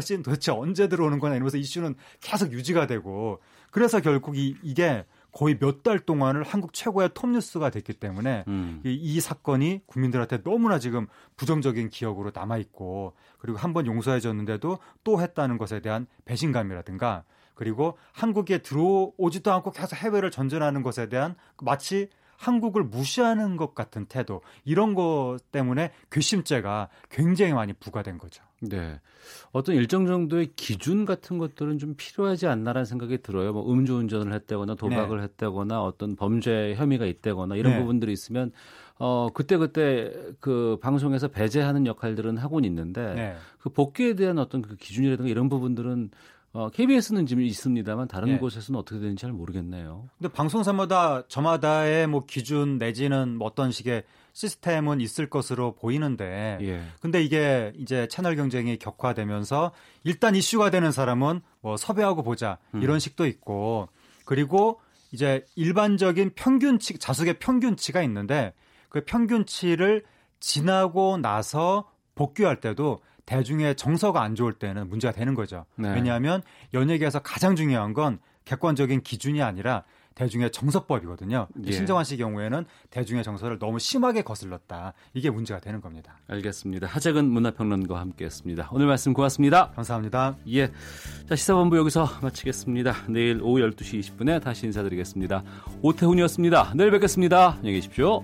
씨는 도대체 언제 들어오는 거냐 이러면서 이슈는 계속 유지가 되고 그래서 결국 이, 이게 거의 몇 달 동안을 한국 최고의 톱 뉴스가 됐기 때문에 음. 이, 이, 사건이 국민들한테 너무나 지금 부정적인 기억으로 남아 있고 그리고 한 번 용서해줬는데도 또 했다는 것에 대한 배신감이라든가 그리고 한국에 들어오지도 않고 계속 해외를 전전하는 것에 대한 마치 한국을 무시하는 것 같은 태도 이런 것 때문에 괘씸죄가 굉장히 많이 부과된 거죠. 네. 어떤 일정 정도의 기준 같은 것들은 좀 필요하지 않나라는 생각이 들어요. 뭐 음주운전을 했다거나 도박을 네. 했다거나 어떤 범죄 혐의가 있다거나 이런 네. 부분들이 있으면 어 그때 그때 그 방송에서 배제하는 역할들은 하고는 있는데 네. 그 복귀에 대한 어떤 그 기준이라든가 이런 부분들은 어, KBS는 지금 있습니다만 다른 네. 곳에서는 어떻게 되는지 잘 모르겠네요. 근데 방송사마다 저마다의 뭐 기준 내지는 뭐 어떤 식의 시스템은 있을 것으로 보이는데 예. 근데 이게 이제 채널 경쟁이 격화되면서 일단 이슈가 되는 사람은 뭐 섭외하고 보자 음. 이런 식도 있고 그리고 이제 일반적인 평균치 자숙의 평균치가 있는데 그 평균치를 지나고 나서 복귀할 때도 대중의 정서가 안 좋을 때는 문제가 되는 거죠. 네. 왜냐하면 연예계에서 가장 중요한 건 객관적인 기준이 아니라 대중의 정서법이거든요. 예. 신정환 씨 경우에는 대중의 정서를 너무 심하게 거슬렀다. 이게 문제가 되는 겁니다. 알겠습니다. 하재근 문화평론가와 함께했습니다. 오늘 말씀 고맙습니다. 감사합니다. 예. 자 시사본부 여기서 마치겠습니다. 내일 오후 12시 20분에 다시 인사드리겠습니다. 오태훈이었습니다. 내일 뵙겠습니다. 안녕히 계십시오.